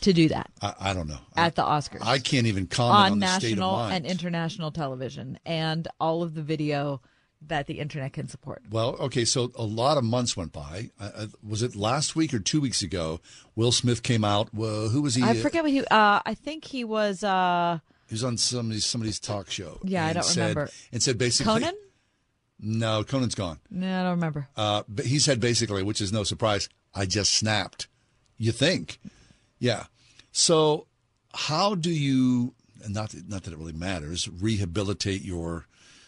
to do that I, I don't know. at the Oscars? I can't even comment on, on the state of national and international television and all of the video that the internet can support. Well, okay, so a lot of months went by. Uh, uh, was it last week or two weeks ago? Will Smith came out. Well, who was he? I forget what he. Uh, I think he was. Uh, He was on somebody's somebody's talk show. Yeah, I don't said, remember. And said basically, Conan? No, Conan's gone. no, I don't remember. Uh, but he said basically, which is no surprise, I just snapped. You think? Yeah. So, how do you? Not not that it really matters. Rehabilitate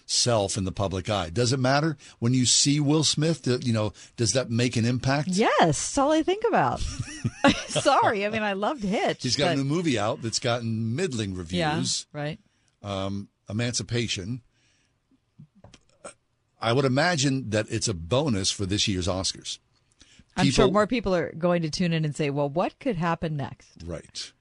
yourself in the public eye. Does it matter when you see Will Smith? You know, does that make an impact? Yes, that's all I think about. Sorry, I mean I loved Hitch. He's got but- a new movie out that's gotten middling reviews. Yeah, right. um, Emancipation. I would imagine that it's a bonus for this year's Oscars. I'm sure more people are going to tune in and say, "Well, what could happen next?" Right.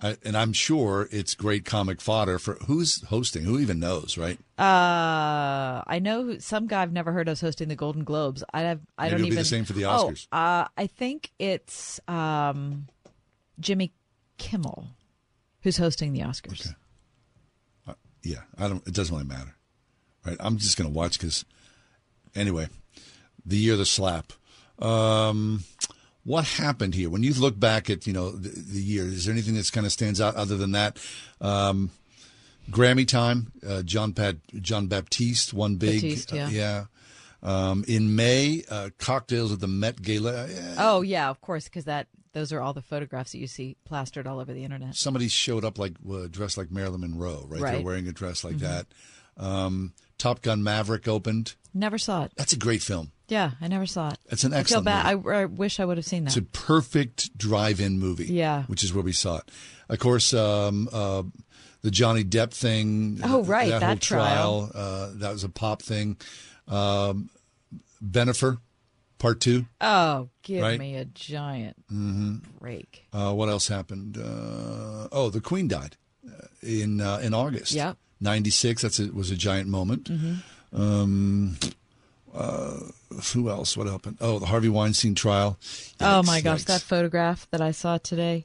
I, and I'm sure it's great comic fodder for who's hosting. Who even knows, right? Uh, I know some guy I've never heard of hosting the Golden Globes. I have. I Maybe don't it'll be even. the same for the Oh, uh, I think it's um, Jimmy Kimmel who's hosting the Oscars. Yeah, I don't. It doesn't really matter, right? I'm just going to watch because, anyway, the year of the slap. Um, what happened here when you look back at you know the, the year? Is there anything that's kind of stands out other than that? Um, Grammy time. Uh, John Pat John Batiste one big. Batiste, yeah. Uh, yeah. Um, in May, uh, cocktails at the Met Gala. Oh yeah, of course, because that those are all the photographs that you see plastered all over the internet. somebody showed up like uh, dressed like Marilyn Monroe, right? They're wearing a dress like Mhm. that. Um, Top Gun Maverick opened. Never saw it. That's a great film. Yeah, I never saw it. It's an excellent. I feel bad. I, I wish I would have seen that. It's a perfect drive-in movie. Yeah. which is where we saw it. Of course, um, uh, the Johnny Depp thing. Oh, right, that, that whole trial. Uh, that was a pop thing. Um, Bennifer, part two. oh, give Right. me a giant hmm break. Uh, what else happened? Uh, oh, the Queen died uh, in uh, in August. Yep. ninety six. That's a, was a giant moment. Mhm. Um, Uh, who else? What happened? Oh, the Harvey Weinstein trial. oh my gosh, yikes. that photograph that I saw today.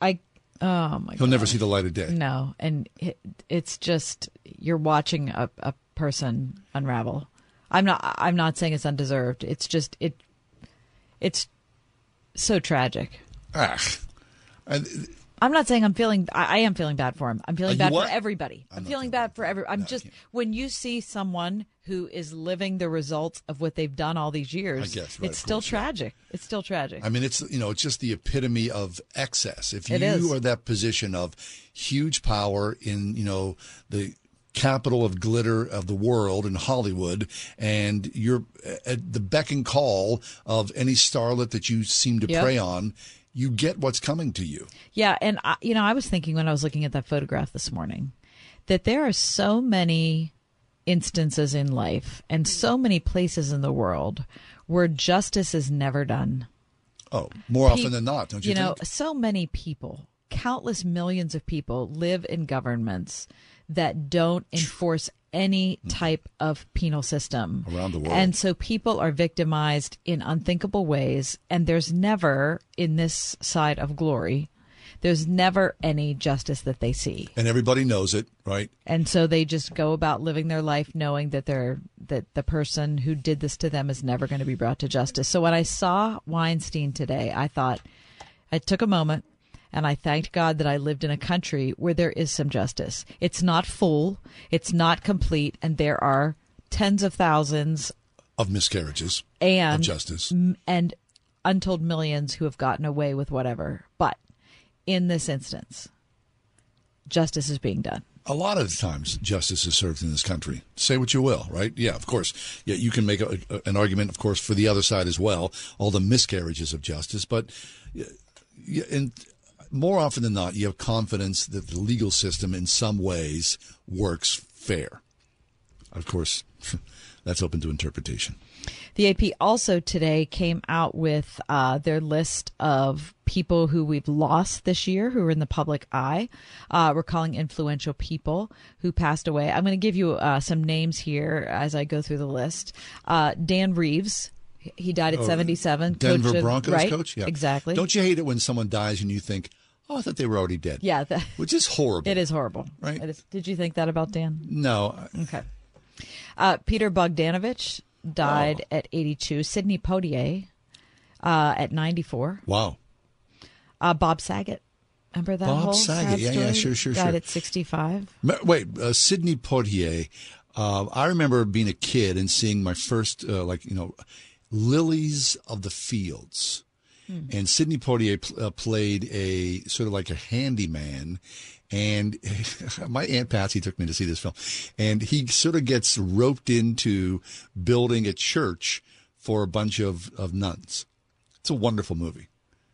I oh my He'll god. never see the light of day. No, and it, it's just you're watching a, a person unravel. I'm not. I'm not saying it's undeserved. It's just it. It's so tragic. Ah, I'm not saying I'm feeling. I, I am feeling bad for him. I'm feeling bad for everybody. I'm, feeling bad for every. I'm just when you see someone who is living the results of what they've done all these years. guess, right, it's still course, yeah. tragic. It's still tragic. I mean, it's you know, it's just the epitome of excess. If you are that position of huge power in you know the capital of glitter of the world in Hollywood, and you're at the beck and call of any starlet that you seem to Yep. prey on, you get what's coming to you. Yeah, and I, you know, I was thinking when I was looking at that photograph this morning that there are so many instances in life and so many places in the world where justice is never done. Oh, more often than not, don't you, you, know, think? so many people, countless millions of people live in governments that don't enforce any type of penal system Mm-hmm. Around the world. And so people are victimized in unthinkable ways and there's never in this side of glory there's never any justice that they see. And everybody knows it, right? And so they just go about living their life knowing that they're that the person who did this to them is never going to be brought to justice. So when I saw Weinstein today, I thought I took a moment and I thanked God that I lived in a country where there is some justice. It's not full, it's not complete, and there are tens of thousands Of miscarriages and of justice. and untold millions who have gotten away with whatever. But in this instance, justice is being done. A lot of times, justice is served in this country. Say what you will, right? Yeah, of course. Yeah, you can make a, a- an argument, of course, for the other side as well, all the miscarriages of justice. But, yeah, and more often than not, you have confidence that the legal system, in some ways, works fair. Of course, that's open to interpretation. The AP also today came out with uh, their list of people who we've lost this year who are in the public eye. Uh, we're calling influential people who passed away. I'm going to give you uh, some names here as I go through the list. Uh, Dan Reeves. He died at Oh, 77. Denver coach of- Broncos right? coach? Yeah. Exactly. Don't you hate it when someone dies and you think, oh, I thought they were already dead? Yeah. That, Which is horrible. it is horrible. Right. Is. Did you think that about Dan? No. Okay. Uh, Peter Bogdanovich died Oh. at 82. Sidney Poitier uh, at 94. Wow. Uh, Bob Saget. Remember that Bob whole Saget. Yeah, yeah, story? sure, sure, Died sure. at 65. Wait, uh, Sidney Poitier. Uh, I remember being a kid and seeing my first, uh, like, you know, Lilies of the Fields. Hmm. And Sidney Poitier pl- uh, played a sort of like a handyman. And my Aunt Patsy took me to see this film. And he sort of gets roped into building a church for a bunch of, of nuns. It's a wonderful movie.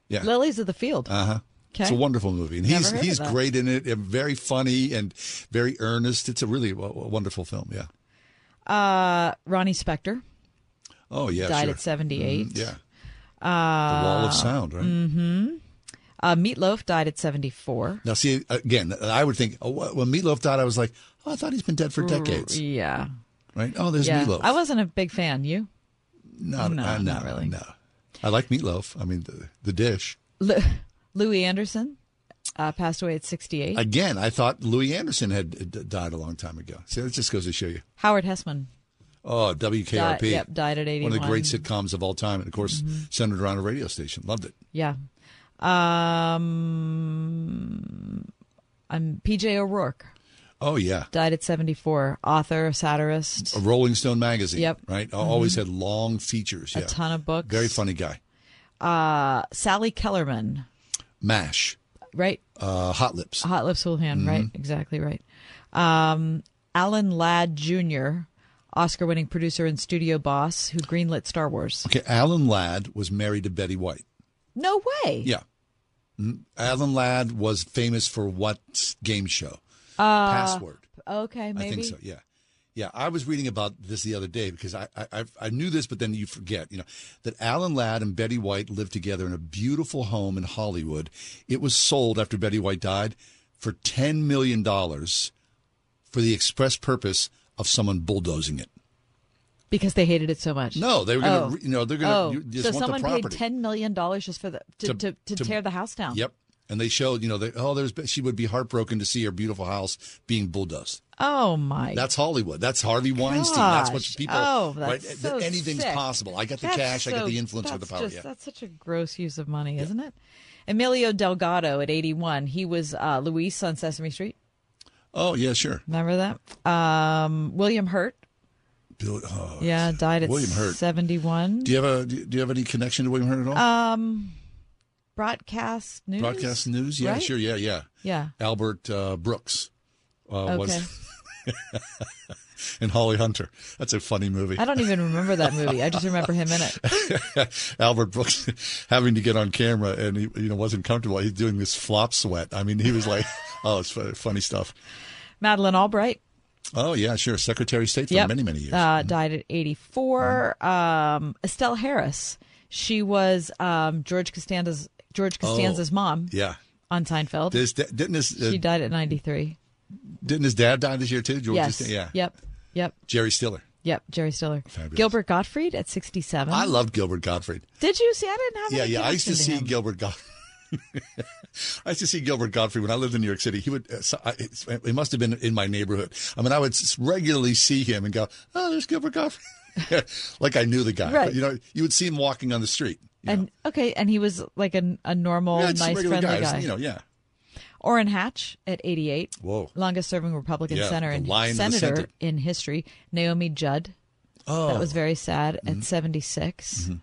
Yeah. Lilies of the Field. Uh huh. Okay. It's a wonderful movie, and Never he's he's great in it, and very funny and very earnest. It's a really w- wonderful film. Yeah. Uh, Ronnie Spector Oh yeah. died sure. at 78. Mhm, yeah. Uh, The Wall of Sound, right? Mm-hmm. Uh, Meatloaf died at 74. Now, see again, I would think oh, when Meatloaf died, I was like, oh, I thought he's been dead for decades. Yeah. Right? Oh, there's yeah. Meatloaf. I wasn't a big fan. You? no, no, uh, no, not really. No, I like Meatloaf. I mean, the, the dish. Lu- Louie Anderson uh, passed away at 68. Again, I thought Louie Anderson had uh, died a long time ago. See, that just goes to show you. Howard Hesseman. Oh, WKRP. Died- yep, died at One of the great sitcoms of all time, and of course, centered around a radio station. Loved it. Yeah. Um, I'm PJ O'Rourke. Oh yeah. Died at 74. Author, satirist. a Rolling Stone magazine. Yep. Right. Always Mhm. had long features. A Yeah. ton of books. Very funny guy. Uh, Sally Kellerman. Mash. Right. Uh, Hot Lips. Hot Lips Houlihan. Right. Mhm. Exactly right. Um, Alan Ladd Jr., Oscar winning producer and studio boss who greenlit Star Wars. Okay. Alan Ladd was married to Betty White. No way. Yeah. Mhm. Alan Ladd was famous for what game show? Uh, Password. Okay, maybe. I think so. Yeah. Yeah, I was reading about this the other day because I, I I- I knew this, but then you forget, you know, that Alan Ladd and Betty White lived together in a beautiful home in Hollywood. It was sold after Betty White died for ten million dollars, for the express purpose of someone bulldozing it. because they hated it so much. No, they were going to, Oh. you know, they're going to Oh, just so someone paid ten million dollars just for the to, To- to, to, to- tear the house down. Yep. And they showed, you know, they, oh, there's she would be heartbroken to see her beautiful house being bulldozed. Oh my! That's Hollywood. That's Harvey Weinstein. That's what people. Oh, right? that's so Anything's sick. possible. I got the That's cash. I got the influence or the power. just- yeah. That's such a gross use of money, isn't it? Emilio Delgado at 81. He was uh, Luis on Sesame Street. Oh yeah, sure. Remember that? Um, William Hurt. Bill, oh, Yeah, died at William Hurt. 71. Do you have a do you have any connection to William Hurt at all? Um, broadcast news. Broadcast news? Yeah, right? sure. Yeah, yeah. Yeah. Albert uh, Brooks uh, was Okay. and Holly Hunter. That's a funny movie. I don't even remember that movie. I just remember him in it. Albert Brooks having to get on camera and he you know wasn't comfortable. He's doing this flop sweat. I mean, he was like, oh, it's funny stuff. Madeleine Albright. Oh yeah, sure. Secretary of State for Yep. many many years. Uh, died at 84. Um, Estelle Harris. She was um, George Costanza's George Costanza's Oh, mom Yeah. on Seinfeld. This, didn't uh, she died at 93. didn't his dad die this year too? George yes. Costanza? Yeah. Yep. Yep. Jerry Stiller. Yep. Jerry Stiller. Fabulous. Gilbert Gottfried at 67. I loved Gilbert Gottfried. Did you see? I didn't have. Yeah, yeah. I used to connection see him. Gilbert Gottfried. I used to see Gilbert Gottfried when I lived in New York City. He would, uh, so I, it's- it must have been in my neighborhood. I mean, I would regularly see him and go, "Oh, there's Gilbert Gottfried," like I knew the guy. Right. But, you know, you would see him walking on the street. And okay, and he was like a, a normal, Yeah, nice, friendly guy. guy. You know, yeah. Orrin Hatch at 88. Whoa. Longest serving Republican Yeah, senator and lion of the senator in history. Naomi Judd. Oh. That was very sad Mm-hmm. at 76. Um,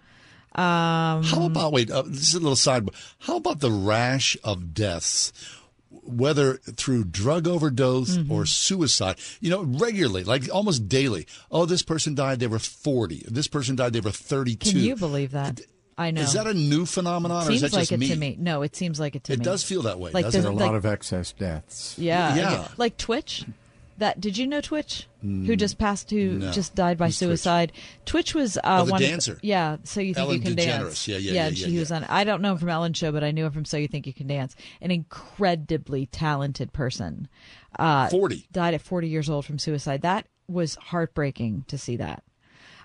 How about wait? Uh, this is a little side. How about the rash of deaths, whether through drug overdose Mm-hmm. or suicide? You know, regularly, like almost daily. Oh, this person died. They were forty. This person died. They were thirty-two. Can you believe that? I know. Is that a new phenomenon, or is seems that like just it me? to me. No, it seems like it to It me. It does feel that way, Like doesn't the- a lot like- of excess deaths. Yeah, Yeah. yeah. Like Twitch. That did you know Twitch? who Mm, just passed? Who no. just died by Who's suicide? Twitch, was uh, Oh, the one of- dancer. yeah. So you think Ellen you can DeGeneres. dance? Yeah, yeah, yeah, and yeah, she was on. I don't know him from Ellen Show, but I knew him from So You Think You Can Dance. An incredibly talented person. Uh, 40. died at forty years old from suicide. That was heartbreaking to see that.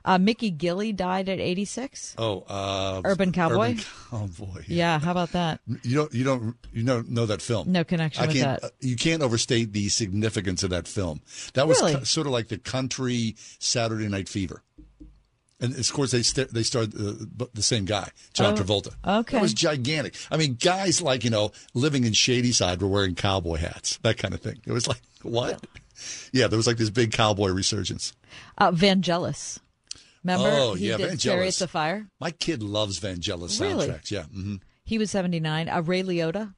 Uh, Mickey Gilley died at eighty six. Oh, uh, Urban Cowboy? Urban Cowboy. Yeah, how about that? You don't. You don't. You don't know that film. No connection I with can't, that. uh, You can't overstate the significance of that film. That was Really? co- sort of like the country Saturday Night Fever. And of course, they st- they starred uh, b- the same guy, John Oh, Travolta. okay. It was gigantic. I mean, guys like you know living in Shadyside were wearing cowboy hats, that kind of thing. It was like what? Yeah, there was like this big cowboy resurgence. Uh, Vangelis. Remember? oh he yeah, did Vangelis. Chariots of Fire. My kid loves Vangelis Really? soundtracks. Yeah, hmm He was 79. Uh, Ray Liotta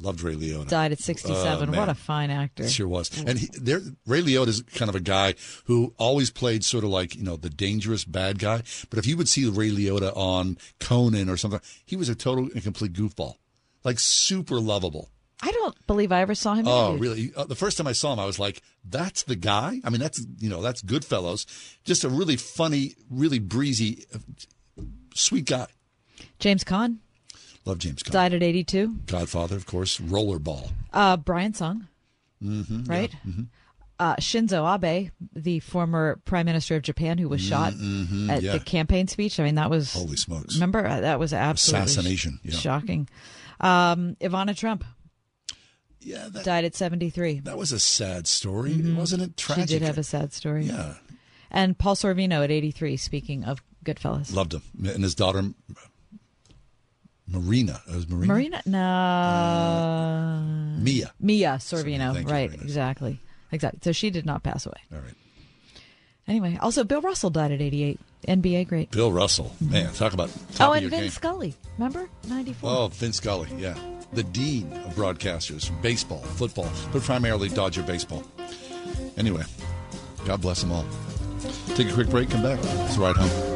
loved Ray Liotta. died at 67. Oh, what a fine actor. Sure was. And he, there, Ray Liotta is kind of a guy who always played sort of like, you know, the dangerous bad guy. But if you would see Ray Liotta on Conan or something, he was a total and complete goofball. Like super lovable. I don't believe I ever saw him. Oh, interviewed. really? Uh, the first time I saw him, I was like, that's the guy? I mean, that's, you know, that's Goodfellas. Just a really funny, really breezy, uh, sweet guy. James Caan Love James Caan. died at 82. Godfather, of course. Rollerball. Uh, Brian's Song, Mm-hmm. right? Mhm. Uh, Shinzo Abe, the former prime minister of Japan, who was shot mhm, at yeah. the campaign speech. I mean, that was Holy smokes. Remember that was absolutely Assassination, yeah. shocking. Um, Ivana Trump, yeah, that, died at 73. That was a sad story, Mhm. wasn't it? Tragic. She did have a sad story. Yeah. And Paul Sorvino at 83. Speaking of Goodfellas, Loved him. And his daughter, Marina. It was Marina? Marina, no, Mia. Mira Sorvino, right? Exactly, exactly. So she did not pass away. All right. Anyway, also Bill Russell died at 88. NBA great. Bill Russell. Man, talk about oh, and Vince game. Scully. Remember 94. Oh, Vince Scully, yeah. The dean of broadcasters, baseball, football, but primarily Dodger baseball. Anyway, God bless them all. Take a quick break, come back. It's right home.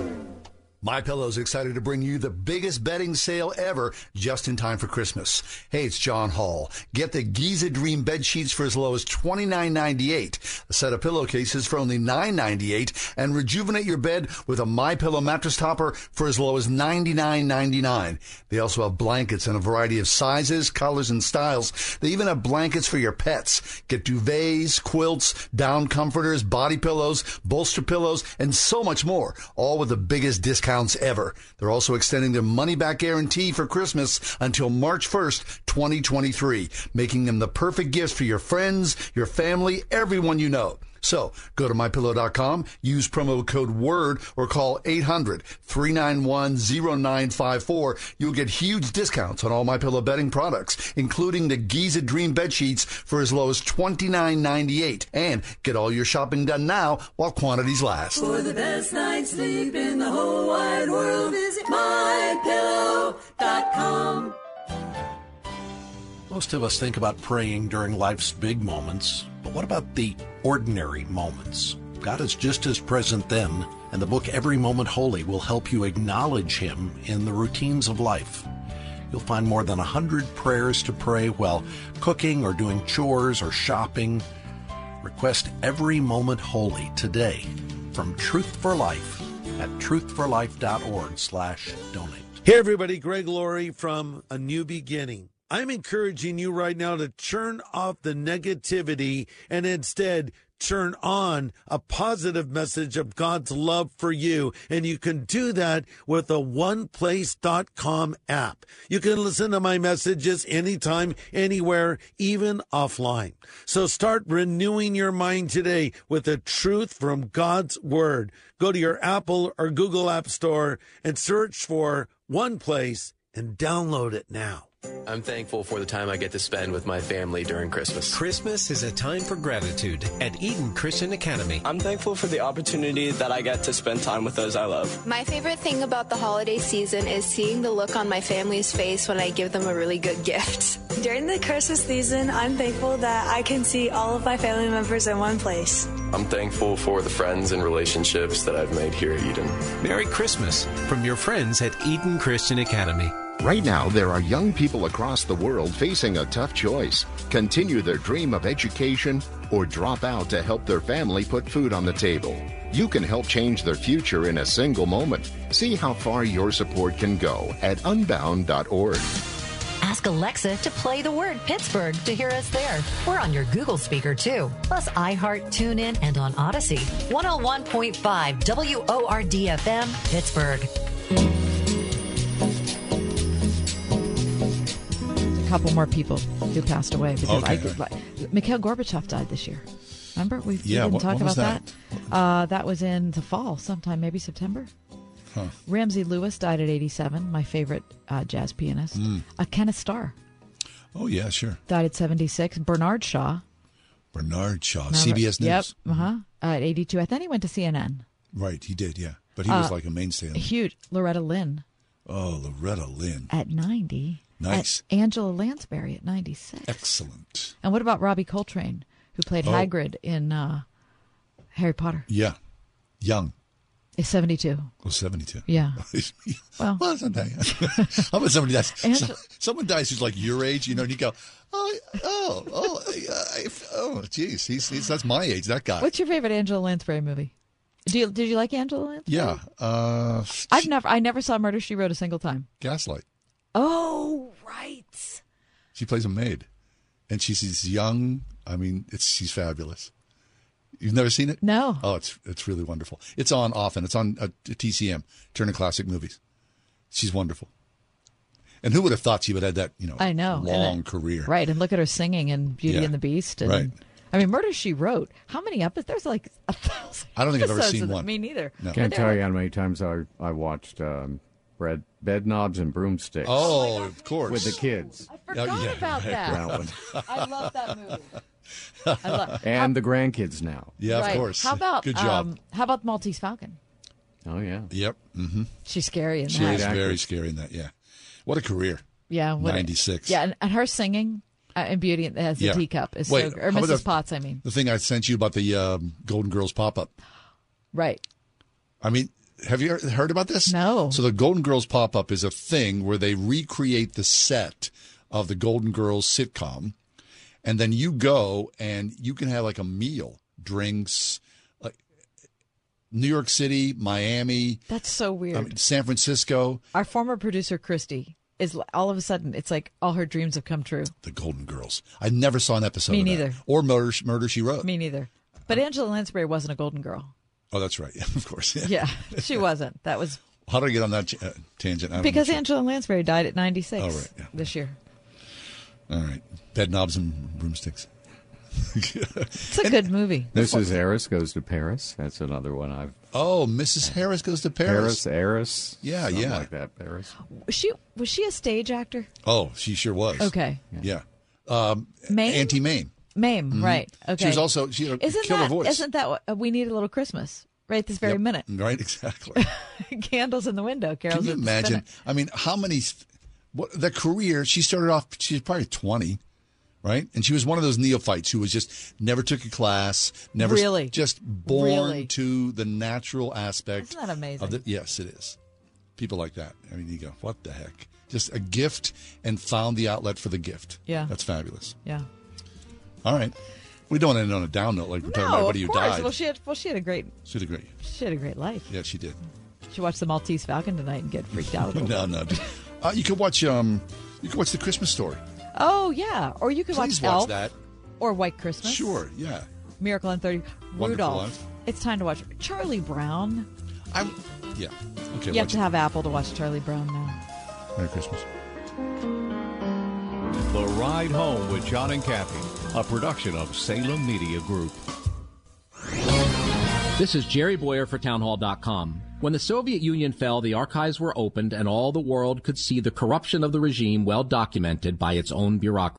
My Pillow's excited to bring you the biggest bedding sale ever just in time for Christmas. Hey, it's John Hall. Get the Giza Dream bed sheets for as low as $29.98, a set of pillowcases for only $9.98, and rejuvenate your bed with a My Pillow mattress topper for as low as $99.99. They also have blankets in a variety of sizes, colors, and styles. They even have blankets for your pets. Get duvets, quilts, down comforters, body pillows, bolster pillows, and so much more, all with the biggest discount ever. They're also extending their money back guarantee for Christmas until March 1st, 2023, making them the perfect gifts for your friends, your family, everyone you know. So go to mypillow.com, use promo code WORD or call 800 391 0954. You'll get huge discounts on all MyPillow bedding products, including the Giza Dream bed sheets for as low as $29.98. And get all your shopping done now while quantities last. For the best night's sleep in the whole wide world, visit mypillow.com. Most of us think about praying during life's big moments, but what about the ordinary moments? God is just as present then, and the book Every Moment Holy will help you acknowledge Him in the routines of life. You'll find more than a hundred prayers to pray while cooking or doing chores or shopping. Request Every Moment Holy today from Truth for Life at truthforlife.org slash donate. Hey everybody, Greg Laurie from A New Beginning. I'm encouraging you right now to turn off the negativity and instead turn on a positive message of God's love for you. And you can do that with a oneplace.com app. You can listen to my messages anytime, anywhere, even offline. So start renewing your mind today with the truth from God's word. Go to your Apple or Google App Store and search for One Place and download it now. I'm thankful for the time I get to spend with my family during Christmas. Christmas is a time for gratitude at Eden Christian Academy. I'm thankful for the opportunity that I get to spend time with those I love. My favorite thing about the holiday season is seeing the look on my family's face when I give them a really good gift. During the Christmas season, I'm thankful that I can see all of my family members in one place. I'm thankful for the friends and relationships that I've made here at Eden. Merry Christmas from your friends at Eden Christian Academy. Right now, there are young people across the world facing a tough choice continue their dream of education or drop out to help their family put food on the table. You can help change their future in a single moment. See how far your support can go at unbound.org. Ask Alexa to play the word Pittsburgh to hear us there. We're on your Google speaker too, plus iHeart, TuneIn, and on Odyssey. 101.5 WORDFM, Pittsburgh. Couple more people who passed away because Okay, I, Mikhail Gorbachev died this year. Remember we, we Yeah, didn't what- talk about that. Uh, that was in the fall, sometime maybe September. Huh. Ramsey Lewis died at 87. My favorite uh, jazz pianist. Mm. Uh, Kenneth Starr Oh, yeah, sure. died at 76. Bernard Shaw. Bernard Shaw, Remember- CBS News. Yep. Uh huh. Uh, at 82. I thought he went to CNN. Right, he did, yeah. But he was Uh, like a mainstay. Huge. Loretta Lynn Oh, Loretta Lynn. at 90. Nice. Angela Lansbury at 96. Excellent. And what about Robbie Coltrane, who played Oh. Hagrid in uh, Harry Potter? Yeah. Young. Is 72. Oh, 72. Yeah. well, well that. How about somebody dies? Angela- someone dies who's like your age, you know, and you go, oh, oh, oh, oh, geez, he's, he's that's my age, that guy. What's your favorite Angela Lansbury movie? Do you, did you like Angela Lansbury? Yeah. Uh, I've never I never saw Murder She Wrote a single time. Gaslight. Oh, right. She plays a maid, and she's this young. I mean, it's she's fabulous. You've never seen it? No. Oh, it's it's really wonderful. It's on often. It's on uh, TCM, Turner Classic Movies. She's wonderful. And who would have thought she would have had that, you know, I know. Long then- career? Right, and look at her singing in Beauty Yeah. and the Beast. And, Right. I mean, Murder She Wrote. How many episodes? There's like a thousand. I don't think I've ever seen that. one. Me neither. No. Can't tell you how many times I I watched um, bread, bed knobs and broomsticks. Oh, of course. with the kids. I forgot about that. That one. I love that movie. I love, and the grandkids now. Yeah, right. Of course. How about Um, how about Maltese Falcon? Oh yeah. Yep. Mm-hmm. She's scary in She that. is very scary in that. Yeah. What a career. Yeah, ninety six. Yeah, and, and her singing uh, in Beauty as Yeah. a teacup is Wait, so or Mrs. the- Potts. I mean, The thing I sent you about the um, Golden Girls pop up. right? I mean, Have you heard about this? No. So the Golden Girls pop up is a thing where they recreate the set of the Golden Girls sitcom, and then you go and you can have like a meal, drinks, like New York City, Miami, That's so weird. I mean, San Francisco. Our former producer Christy is all of a sudden it's like all her dreams have come true. The Golden Girls. I never saw an episode. Me of that. neither. Or Murder, Murder She Wrote. Me neither. But Angela Lansbury wasn't a golden girl. Oh, that's right. Yeah, of course. Yeah. Yeah, she wasn't. That was How did I get on that uh, tangent? I'm because not sure. Angela Lansbury died at 96 Oh, right, yeah. this year. All right. Bed knobs and broomsticks. It's a good movie. Mrs. Harris goes to Paris. That's another one I've. Oh, Mrs. Harris goes to Paris. Paris, Harris. Yeah, yeah. like that. Paris. Was she was she a stage actor? Oh, she sure was. Okay. Yeah. Um, Mame? Auntie Mame. Mame, Mhm. right? Okay. She was also she had a isn't killer that, voice. Isn't that what uh, we need a little Christmas right this very Yep. minute? Right, exactly. Candles in the window. Carols Can you imagine? I mean, how many? What the career? She started off. She was probably twenty, right? And she was one of those neophytes who was just never took a class, never Really? just born Really? to the natural aspect. Isn't that amazing? The, yes, it is. People like that. I mean, you go, what the heck? Just a gift and found the outlet for the gift. Yeah. that's fabulous. Yeah. All right, we don't end on a down note like we're talking about No, everybody of who course. died. Well, she had well she had a great she did great. she had a great life. Yeah, she did. She watched the Maltese Falcon tonight and get freaked out. A little no, no. Uh, you could watch. Um, you could watch the Christmas Story. Oh yeah, or you could Please watch watch Elf that. or White Christmas. Sure. Yeah. Miracle on Thirty. Wonderful Rudolph. Life. It's time to watch Charlie Brown. I'm. Yeah. Okay. you have watch to it. have Apple to watch Charlie Brown now. Merry Christmas. The Ride Home with John and Kathy, a production of Salem Media Group. This is Jerry Boyer for Townhall.com. When the Soviet Union fell, the archives were opened and all the world could see the corruption of the regime well documented by its own bureaucracy.